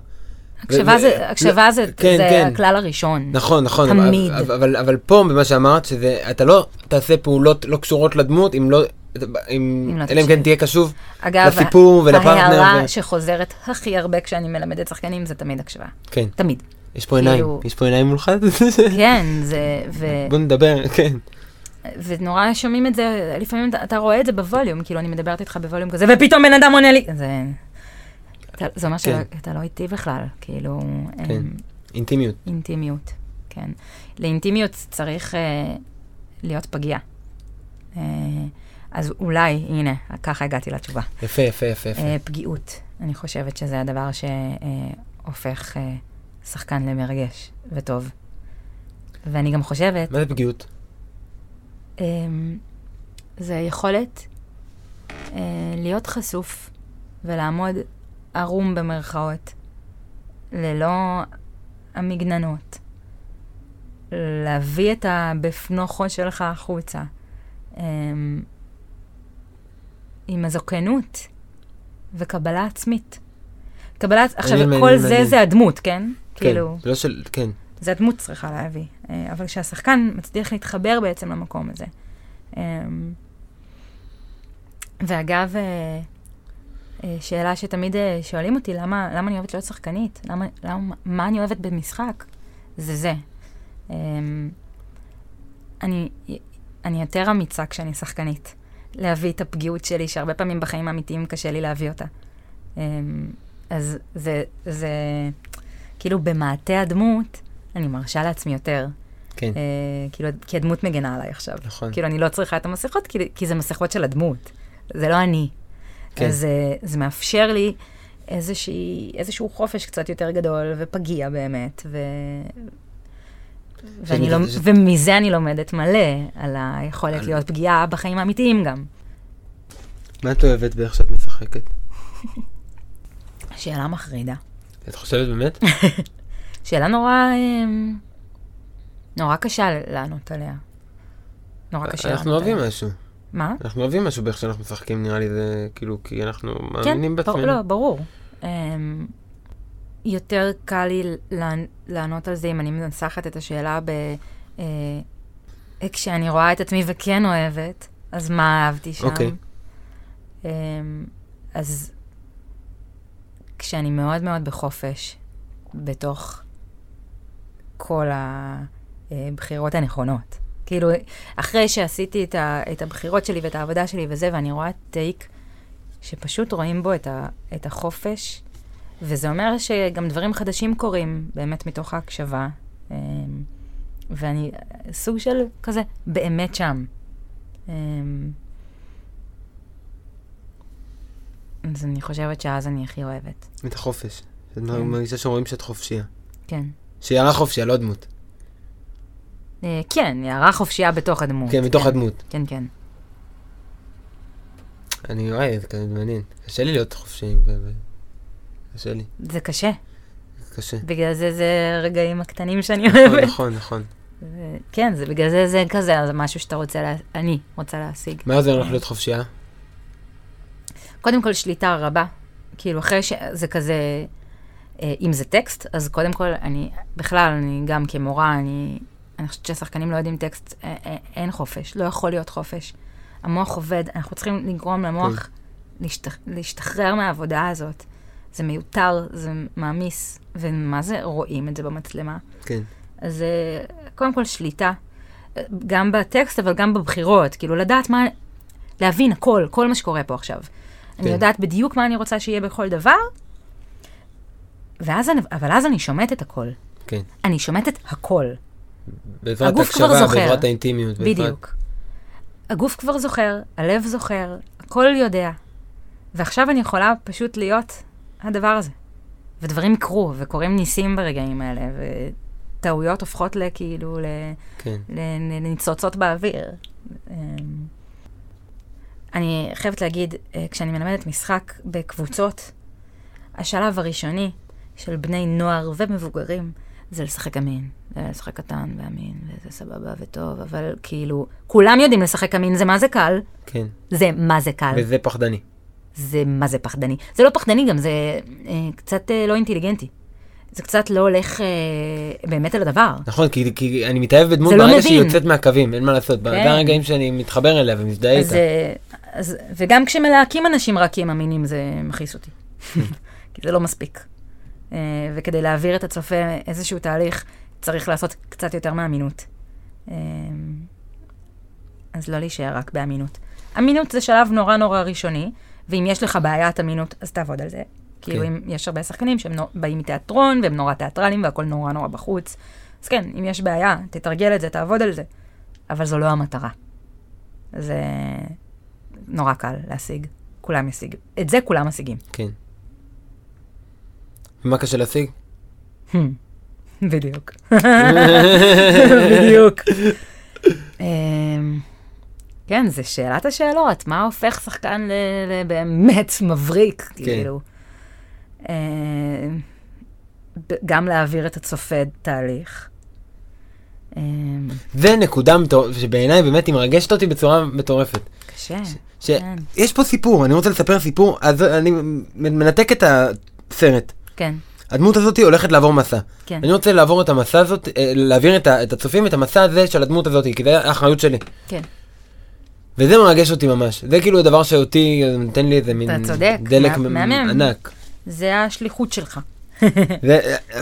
הקשבה ו- זה, הקשבה זה, כן, זה כן. הכלל הראשון. נכון, נכון. תמיד. אבל, אבל, אבל פה, במה שאמרת, שזה, אתה לא תעשה פעולות לא קשורות לדמות, אם לא, אם, אם לא אלא אם כן. תהיה קשוב אגב, לסיפור ולפרטנר. ההערה ו- שחוזרת הכי הרבה כשאני מלמדת שחקנים זה תמיד הקשבה. כן, תמיד. יש פה עיניים, כאילו- יש פה עיניים מולך? כן, זה... ו... בוא נדבר, כן. ונורא שומעים את זה, לפעמים אתה רואה את זה בווליום, כאילו אני מדברת איתך בווליום כזה, ופתאום בן אדם עונה לי. זה... זה אומר כן. שאתה לא איתי בכלל, כאילו... כן. אמ, אינטימיות. אינטימיות, כן. לאינטימיות צריך אה, להיות פגיע. אה, אז אולי, הנה, ככה הגעתי לתשובה. יפה, יפה, יפה, יפה. אה, פגיעות, אני חושבת שזה הדבר שהופך אה, שחקן למרגש וטוב. ואני גם חושבת, מה זה פגיעות? אה, זה היכולת אה, להיות חשוף ולעמוד ערום במרכאות, ללא המגננות, להביא את הבפנוכו שלך החוצה, אמ, עם הזוקנות וקבלה עצמית. קבלת, עכשיו, מעניין, כל זה מעניין. זה הדמות, כן? כן, כאילו, לא של, כן, זה הדמות צריכה להביא. אה, אבל כשהשחקן מצליח להתחבר בעצם למקום הזה. אמ, ואגב, אה, שאלה שתמיד אה, שואלים אותי, למה, למה אני אוהבת להיות שחקנית? למה, למה, מה אני אוהבת במשחק? זה זה. אמ, אני, אני יותר אמיצה כשאני שחקנית. להביא את הפגיעות שלי, שהרבה פעמים בחיים האמיתיים קשה לי להביא אותה. אמ, אז זה, זה, כאילו במעטה הדמות, אני מרשה לעצמי יותר. כן, אה, כאילו, כי הדמות מגנה עליי עכשיו. נכון. כאילו, אני לא צריכה את המסכות, כי, כי זה מסכות של הדמות. זה לא אני. כן. אז אה, זה מאפשר לי איזושהי, איזשהו חופש קצת יותר גדול ופגיע באמת, ו... ואני שאני- לא, ש- ומזה אני לומדת מלא על היכולת על- להיות פגיעה בחיים האמיתיים גם. מה את אוהבת באיך שאת משחקת? שאלה מחרידה. את חושבת באמת? שאלה נורא, אמ, נורא קשה לענות עליה. נורא קשה אנחנו לענות אוהבים עליה. משהו. מה? אנחנו אוהבים משהו באיך שאנחנו משחקים, נראה לי זה כאילו, כי אנחנו מאמינים כן, בעצמנו. לא, ברור. Um, יותר קל לי לענ- לענות על זה אם אני מנסחת את השאלה ב... Uh, כשאני רואה את עצמי וכן אוהבת, אז מה אהבתי שם? אוקיי. Um, אז כשאני מאוד מאוד בחופש, בתוך כל הבחירות הנכונות. כאילו, אחרי שעשיתי את, ה, את הבחירות שלי ואת העבודה שלי וזה, ואני רואה טייק שפשוט רואים בו את, ה, את החופש, וזה אומר שגם דברים חדשים קורים באמת מתוך ההקשבה, אמ, ואני סוג של כזה, באמת שם. אמ, אז אני חושבת שאז אני הכי אוהבת. את החופש. את כן. מרגישה שרואים שאת חופשייה. כן. שיערה חופשייה, לא דמות. אה, כן, הערה חופשייה בתוך הדמות. כן, מתוך הדמות. כן, כן. אני רואה, זה כזה מעניין. קשה לי להיות חופשי. קשה לי. זה קשה. זה קשה. בגלל זה זה הרגעים הקטנים שאני נכון, אוהבת. נכון, נכון. כן, זה בגלל זה זה כזה, זה משהו שאתה רוצה, לה... אני רוצה להשיג. מה עוזר לך להיות חופשייה? קודם כל שליטה רבה. כאילו, אחרי שזה כזה, אה, אם זה טקסט, אז קודם כל, אני, בכלל, אני גם כמורה, אני, אני חושבת שהשחקנים לא יודעים טקסט, אה, אה, אין חופש, לא יכול להיות חופש. המוח עובד, אנחנו צריכים לגרום למוח להשתח, להשתחרר מהעבודה הזאת. זה מיותר, זה מעמיס, ומה זה רואים את זה במצלמה? כן. אז אה, קודם כל שליטה, גם בטקסט, אבל גם בבחירות, כאילו לדעת מה, להבין הכל, כל מה שקורה פה עכשיו. אני כן. יודעת בדיוק מה אני רוצה שיהיה בכל דבר, ואז אני, אבל אז אני שומטת הכל. כן. אני שומטת הכל, בעזרת הקשבה, זוכר. בעזרת האינטימיות. בעזרת- בדיוק. הגוף כבר זוכר, הלב זוכר, הכל יודע. ועכשיו אני יכולה פשוט להיות הדבר הזה. ודברים יקרו, וקורים ניסים ברגעים האלה, וטעויות הופכות לכאילו, ל... כן. לניצוצות באוויר. אמ, אני חייבת להגיד, אה, כשאני מלמדת משחק בקבוצות, השלב הראשוני של בני נוער ומבוגרים זה לשחק אמין. זה לשחק קטן ואמין, וזה סבבה וטוב, אבל כאילו, כולם יודעים לשחק אמין, זה מה זה קל? כן. זה מה זה קל. וזה פחדני. זה מה זה פחדני. זה לא פחדני גם, זה אה, קצת אה, לא אינטליגנטי. זה קצת לא הולך אה, באמת על הדבר. נכון, כי, כי אני מתאהב בדמות לא ברגע שהיא מבין. יוצאת מהקווים, אין מה לעשות. זה הרגעים שאני מתחבר אליה ומזדהה איתה. אה, אז, וגם כשמלהקים אנשים רק כי הם אמינים, זה מכעיס אותי. כי זה לא מספיק. אה, וכדי להעביר את הצופה איזשהו תהליך, צריך לעשות קצת יותר מאמינות. אה, אז לא להישאר רק באמינות. אמינות זה שלב נורא נורא ראשוני, ואם יש לך בעיית אמינות, אז תעבוד על זה. כאילו, כן. אם יש הרבה שחקנים שהם באים מתיאטרון, והם נורא תיאטרלים, והכול נורא נורא בחוץ, אז כן, אם יש בעיה, תתרגל את זה, תעבוד על זה. אבל זו לא המטרה. זה נורא קל להשיג. כולם ישיג. את זה כולם משיגים. כן. ומה קשה להשיג? בדיוק. בדיוק. אמ, כן, זה שאלת השאלות, מה הופך שחקן לבאמת מבריק, כאילו. אה, ב- גם להעביר את הצופה תהליך. אה, זה נקודה שבעיניי באמת היא מרגשת אותי בצורה מטורפת. קשה. כן. שיש פה סיפור, אני רוצה לספר סיפור, אז אני מנתק את הסרט. כן, הדמות הזאת הולכת לעבור מסע. כן. אני רוצה לעבור את המסע הזאת, אה, להעביר את את הצופים את המסע הזה של הדמות הזאת, כי זה האחריות שלי. כן. וזה מרגש אותי ממש. זה כאילו הדבר שאותי אה, נותן לי איזה מין צודק, דלק מה-. ענק. זה השליחות שלך. זה אה,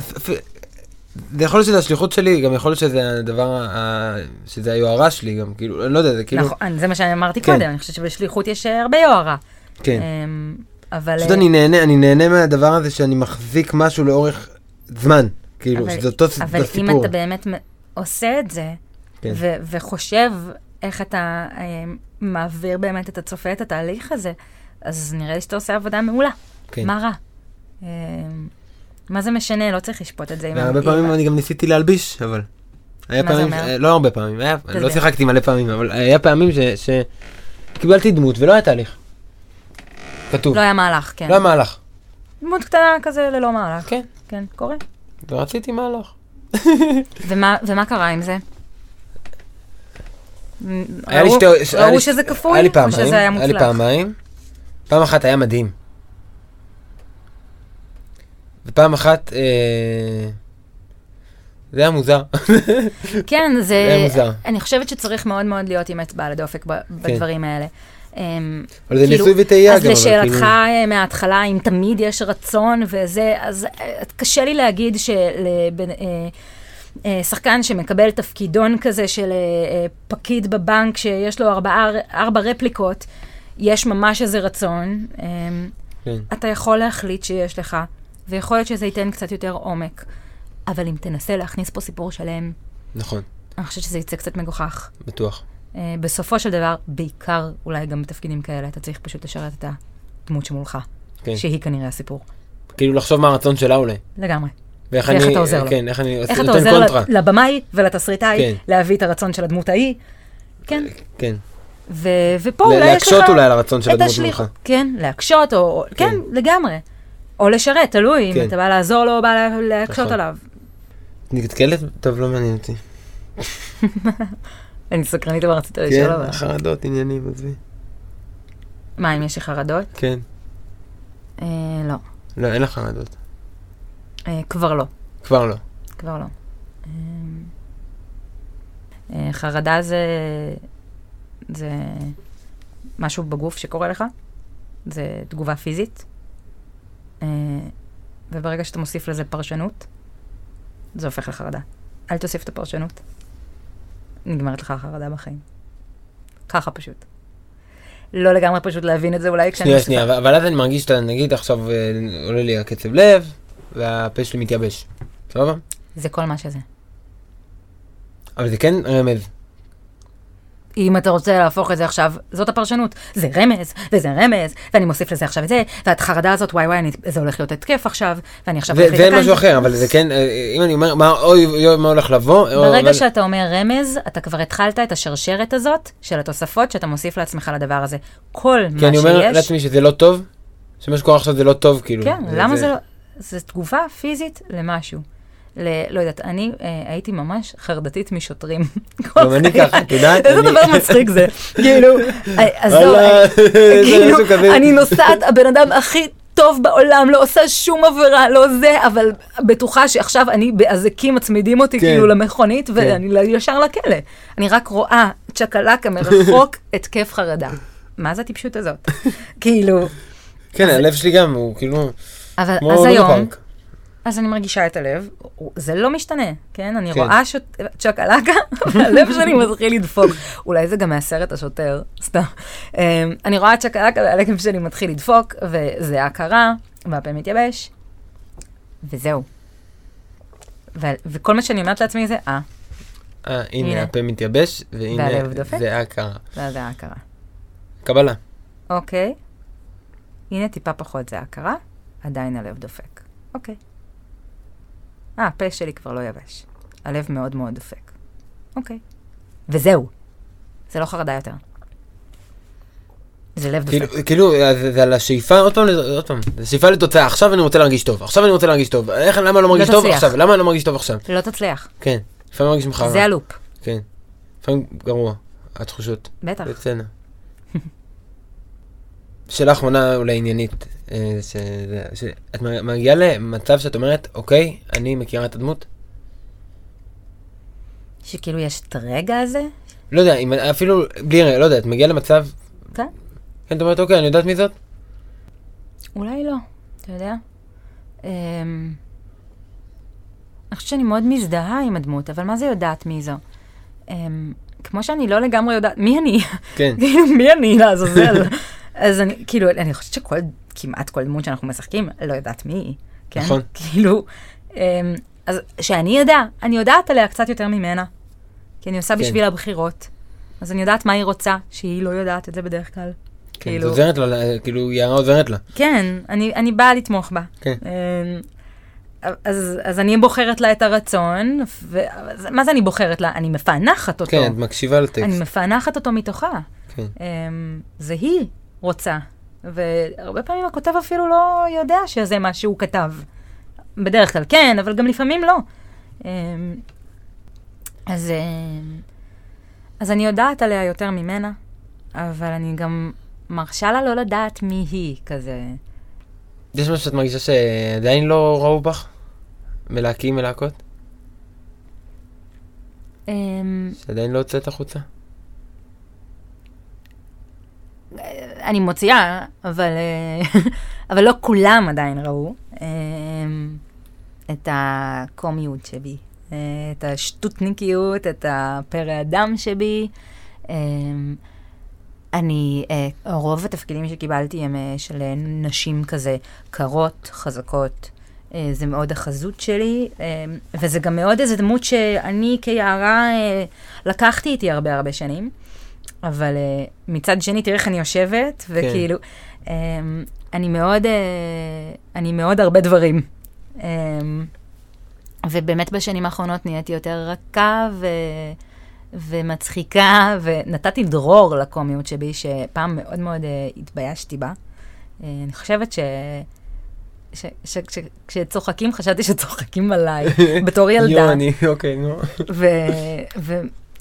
זה יכול להיות שזה השליחות שלי, גם יכול להיות שזה הדבר, ה- שזה היוהרה שלי גם, כאילו, אני לא יודע, זה כאילו, נכון, זה מה שאני אמרתי כן. קודם, אני חושבת שבשליחות יש הרבה יוהרה. כן. אבל... פשוט אה, אני נהנה, אני נהנה מהדבר הזה שאני מחזיק משהו לאורך זמן, כאילו, אבל- שזה אותו ס- אבל אם. אתה באמת עושה את זה, כן. ו- וחושב איך אתה אה, מעביר באמת את הצופה את התהליך הזה, אז נראה לי שאתה עושה עבודה מעולה. כן. מה רע? אה, מה זה משנה? לא צריך לשפוט את זה. והרבה פעמים עם- אני גם ניסיתי להלביש, אבל. היה מה זה פעמים, אומר? אה, לא הרבה פעמים, היה- לא. שיחקתי מלא פעמים, אבל היה פעמים ש- שקיבלתי דמות ולא היה תהליך. כתוב. לא היה מהלך, כן. לא היה מהלך. דמות קטנה כזה ללא מהלך. כן. כן, קורה. ורציתי מהלך. ומה, ומה קרה עם זה? היה לי ראו- שתי... היה ראו לי- שזה כפוי? היה לי או פעמיים, שזה היה היה לי מוצלח? פעמיים. פעם אחת היה מדהים. ופעם אחת, אה, זה היה מוזר. כן, זה... זה היה מוזר. אני חושבת שצריך מאוד מאוד להיות עם אצבע על הדופק ב- בדברים האלה. אמ, אבל זה כאילו, ניסוי וטעייה אז גם. אבל לשאלתך כאילו- אה, מההתחלה, אם תמיד יש רצון וזה, אז אה, קשה לי להגיד שלשחקן שמקבל תפקידון כזה של אה, אה, פקיד בבנק שיש לו ארבע רפליקות, יש ממש איזה רצון. אמ, כן. אתה יכול להחליט שיש לך, ויכול להיות שזה ייתן קצת יותר עומק. אבל אם תנסה להכניס פה סיפור שלם, נכון, אני חושבת שזה יצא קצת מגוחך. בטוח. Uh, בסופו של דבר, בעיקר אולי גם בתפקידים כאלה, אתה צריך פשוט לשרת את הדמות שמולך, כן. שהיא כנראה הסיפור. כאילו לחשוב מה הרצון שלה אולי. לגמרי. ואיך אני... אתה עוזר לו. כן, איך אני איך נותן עוזר קונטרה. לבמאי ולתסריטאי כן. להביא את הרצון של הדמות ההיא? כן. כן. ו- ופה אולי יש לך... להקשות אולי על הרצון של הדמות מולך. כן, להקשות, או... או- כן, לגמרי. או לשרת, תלוי, אם כן. אתה בא לעזור לו או בא לה- להקשות נכון. עליו. נתקלת? טוב, לא מעניין אותי. אני סקרנית אבל רצית לשאול כן, אבל. חרדות, עניינים, עזבי. מה, אם יש לי חרדות? כן. אה, לא. לא, אין לך חרדות. אה, כבר לא. כבר לא. כבר לא. אה, אה, חרדה זה... זה משהו בגוף שקורה לך, זה תגובה פיזית, אה, וברגע שאתה מוסיף לזה פרשנות, זה הופך לחרדה. אל תוסיף את הפרשנות, נגמרת לך החרדה בחיים. ככה פשוט. לא לגמרי פשוט להבין את זה אולי כשאני... שנייה, שנייה, אבל- אבל אז אני מרגיש שאתה, נגיד עכשיו אה, עולה לי הקצב לב, והפה שלי מתייבש. סבבה? זה כל מה שזה. אבל זה כן רמז. אם אתה רוצה להפוך את זה עכשיו, זאת הפרשנות. זה רמז, וזה רמז, ואני מוסיף לזה עכשיו את זה, והחרדה הזאת, וואי וואי, אני, זה הולך להיות התקף עכשיו, ואני עכשיו... זה זה להתקן. משהו אחר, אבל זה כן, אה, אם אני אומר, מה, אוי, אוי, מה הולך לבוא, או- ברגע אבל- שאתה אומר רמז, אתה כבר התחלת את השרשרת הזאת של התוספות שאתה מוסיף לעצמך לדבר הזה. כל מה שיש... כי אני אומר לעצמי שזה לא טוב, שמה שקורה עכשיו זה לא טוב, כאילו. כן, למה זה לא... זה תגובה פיזית למשהו. ל... לא יודעת, אני אה, הייתי ממש חרדתית משוטרים. גם אני. ככה, את יודעת? איזה דבר מצחיק זה. כאילו, אה, אז לא, אה, כאילו. אני נוסעת, הבן אדם הכי טוב בעולם, לא עושה שום עבירה, לא זה, אבל בטוחה שעכשיו אני באזיקים מצמידים אותי כן. כאילו למכונית, ואני ל- ישר לכלא. אני רק רואה צ'קלקה מרחוק, התקף חרדה. מה זה הטיפשות הזאת? כאילו, כן, הלב שלי גם, הוא כאילו, אבל אז היום. אז אני מרגישה את הלב, זה לא משתנה, כן? אני כן. רואה שוט- צ'קלקה, והלב שלי מתחיל לדפוק. אולי זה גם מהסרט השוטר, סתם. אמ, אני רואה צ'קלקה והלב שלי מתחיל לדפוק, וזה הכרה, והפה מתייבש, וזהו. ו- וכל מה שאני אומרת לעצמי זה, אה, אה, הנה, הנה. הפה מתייבש, והנה. זה הכרה. זה זה ההכרה. קבלה. אוקיי. הנה טיפה פחות זה ההכרה, עדיין הלב דופק. אוקיי. אה, הפה שלי כבר לא יבש. הלב מאוד מאוד דופק. אוקיי. וזהו. זה לא חרדה יותר. זה לב כאילו, דופק. כאילו, זה זה על השאיפה, עוד פעם, עוד פעם, זה שאיפה לתוצאה, עכשיו אני רוצה להרגיש טוב, עכשיו אני רוצה להרגיש טוב, איך, למה לא מרגיש טוב תצליח. עכשיו, למה אני לא מרגיש טוב עכשיו, לא תצליח. כן, לפעמים מרגיש מחר, זה הלופ. כן, לפעמים גרוע, התחושות, בטח. בסצנה. שאלה אחרונה אולי עניינית, אה, שזה- שאת מגיעה למצב שאת אומרת, אוקיי, אני מכירה את הדמות, שכאילו יש את הרגע הזה, לא יודע, אם- אפילו בלי, רגע, לא יודע, את מגיעה למצב, כן. כן, את אומרת, אוקיי, אני יודעת מי זאת? אולי לא, אתה יודע? אמ, אני חושבת שאני מאוד מזדהה עם הדמות, אבל מה זה יודעת מי זו? אמ, כמו שאני לא לגמרי יודעת, מי אני? כן, כאילו, מי אני לעזאזל? אז אני, כאילו, אני חושבת שכל, כמעט כל דמות שאנחנו משחקים, לא יודעת מי היא, כן? נכון. כאילו, אמ, אז שאני אדע, אני יודעת עליה קצת יותר ממנה, כי אני עושה כן. בשביל הבחירות. אז אני יודעת מה היא רוצה, שהיא לא יודעת את זה בדרך כלל. כן, כאילו- זה עוזרת לה, כאילו, יערה עוזרת לה, כן, אני, אני באה לתמוך בה. כן. אמ, אז, אז אני בוחרת לה את הרצון, ו... מה זה אני בוחרת לה? אני מפענחת אותו. כן, את מקשיבה אני לטקסט, מפענחת אותו מתוכה. כן. אמ, זה היא רוצה. והרבה פעמים הכותב אפילו לא יודע שזה מה שהוא כתב. בדרך כלל כן, אבל גם לפעמים לא. אמ, אז, אמ, אז אני יודעת עליה יותר ממנה, אבל אני גם מרשה לה לא לדעת מי היא, כזה. יש משהו שאת מרגישה שעדיין לא ראו בך? מלהקים מלהקות? אמ, שעדיין לא יוצאת החוצה? אני מוציאה, אבל, אה, אבל לא כולם עדיין ראו אמ, את הקומיות שבי, אה, את השטותניקיות, את הפרא אדם שבי. אני, אה, רוב התפקידים שקיבלתי הם אה, של אה, נשים כזה קרות, חזקות. אה, זה מאוד החזות שלי, אה, וזה גם מאוד איזה דמות שאני כיערה אה, לקחתי איתי הרבה הרבה שנים. אבל uh, מצד שני, תראה איך אני יושבת, וכאילו, um, אני מאוד, uh, אני מאוד הרבה דברים. Um, ובאמת בשנים האחרונות נהייתי יותר רכה ו... ומצחיקה, ונתתי דרור לקומיות שבי, שפעם מאוד מאוד uh, התביישתי בה. Uh, אני חושבת ש... כשצוחקים, חשבתי שצוחקים עליי, בתור ילדה. יו, אני, אוקיי, נו.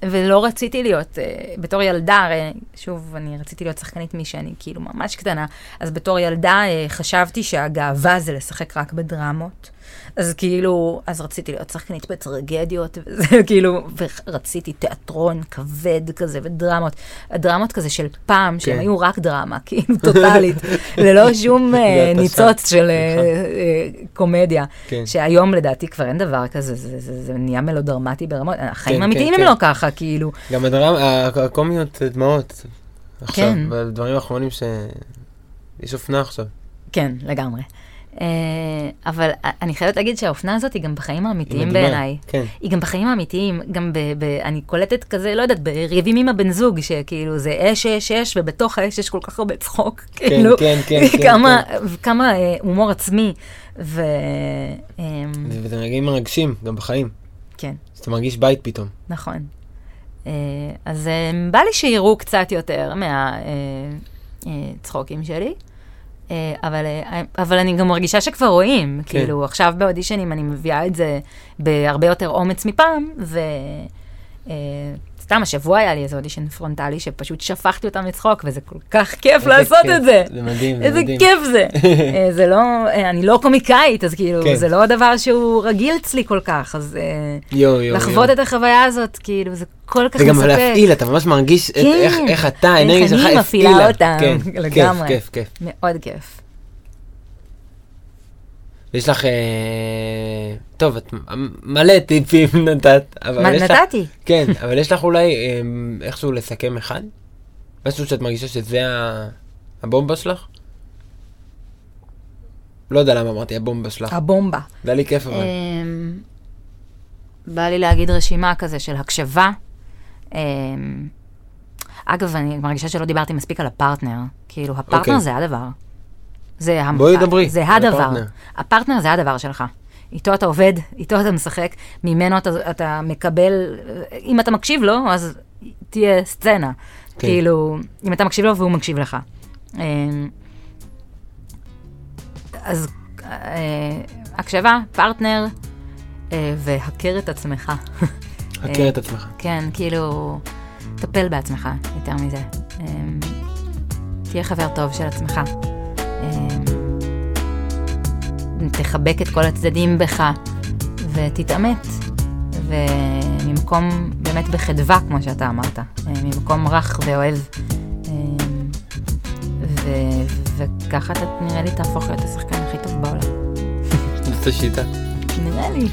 ולא רציתי להיות, uh, בתור ילדה, הרי שוב, אני רציתי להיות שחקנית משאני כאילו ממש קטנה, אז בתור ילדה uh, חשבתי שהגאווה זה לשחק רק בדרמות. אז כאילו, אז רציתי להיות שחקנית בטרגדיות, וזה כאילו, ורציתי תיאטרון כבד כזה ודרמות. הדרמות כזה של פעם, כן. היו רק דרמה, כאילו טוטאלית, ללא שום זה אה, אתה ניצוץ. של אה, אה, קומדיה. כן. שהיום לדעתי כבר אין דבר כזה, זה, זה, זה נהיה מלודרמטי ברמות, החיים כן, האמיתיים כן, הם כן. לא ככה, כאילו. גם הדרמה, הקומיות זה דמעות. עכשיו, כן. בדברים האחרונים ש... יש אופנה עכשיו. כן, לגמרי. אה, אבל אני חייבת להגיד שהאופנה הזאת היא גם בחיים האמיתיים. בעיניי. כן. היא גם בחיים האמיתיים, גם ב... ב אני קולטת כזה, לא יודעת, בריבים עם הבן זוג, שכאילו זה אש, אש, אש, ובתוך האש יש כל כך הרבה צחוק. כאילו, כן, כן, כן, כמה, כמה אה, הומור עצמי. ו... זה- וזה רגעים מרגשים, גם בחיים. כן. אז אתה מרגיש בית פתאום. נכון. אה, אז אה, בא לי שיראו קצת יותר מהצחוקים שלי, אה, אבל, אה, אבל אני גם מרגישה שכבר רואים. כן. כאילו, עכשיו באודישנים אני מביאה את זה בהרבה יותר אומץ מפעם, ו... אה, סתם, השבוע היה לי איזה אודישן פרונטלי שפשוט שפכתי אותם לצחוק, וזה כל כך כיף איזה לעשות כיף. את זה. זה מדהים, זה איזה מדהים. כיף זה. אה, זה לא, אה, אני לא קומיקאית, אז כאילו, כן. זה לא דבר שהוא רגיל אצלי כל כך, אז... אה, יו, יו, לחוות יו. את החוויה הזאת, כאילו, זה כל כך וגם מספק. להפעיל, אתה ממש מרגיש את כן. איך- איך אתה, האנרגיה שלך איך אני מפעילה הפעילה. אותם, כן, לגמרי. כיף, כיף, כיף. מאוד כיף. יש לך... אה, טוב, את מלא טיפים נתת, מה יש לך... נתתי? כן, אבל יש לך אולי אה, איכשהו לסכם אחד? משהו שאת מרגישה שזה הבומבה שלך? לא יודע למה אמרתי הבומבה שלך. הבומבה. זה היה לי כיף אבל. אמ, בא לי להגיד רשימה כזה של הקשבה. אמ, אגב, אני מרגישה שלא דיברתי מספיק על הפרטנר. כאילו, הפרטנר אוקיי. זה הדבר. זה המ- בואי דברי זה הדבר. הפרטנר. הפרטנר זה הדבר שלך. איתו אתה עובד, איתו אתה משחק, ממנו אתה, אתה מקבל, אם אתה מקשיב לו, אז תהיה סצנה. כן. כאילו, אם אתה מקשיב לו והוא מקשיב לך. אה, אז אה, הקשבה, פרטנר, אה, והכר את עצמך. הכר את עצמך. כן, כאילו, טפל בעצמך, יותר מזה. אה, תהיה חבר טוב של עצמך. אה, תחבק את כל הצדדים בך, ותתעמת. וממקום באמת בחדווה, כמו שאתה אמרת, אה, ממקום רך ואוהב. אה, ו- וככה אתה נראה לי תהפוך להיות השחקן הכי טוב בעולם. זאת השיטה. נראה לי.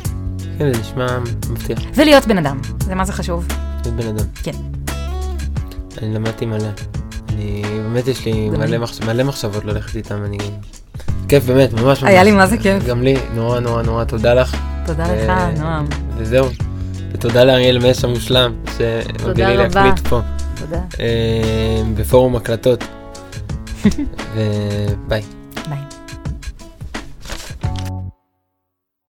כן, זה נשמע מבטיח. ולהיות בן אדם, זה מה זה חשוב. להיות בן אדם. כן. אני למדתי מלא. אני, באמת יש לי מלא. מחש... מלא מחשבות ללכת איתם, אני... כיף באמת, ממש ממש. היה לי מה זה כיף. גם לי, נורא נורא נורא תודה לך. תודה ו- לך, נועם. וזהו. ותודה לאריאל מש המושלם, שהוביל לי. להקליט פה, תודה. אה, בפורום הקלטות. וביי.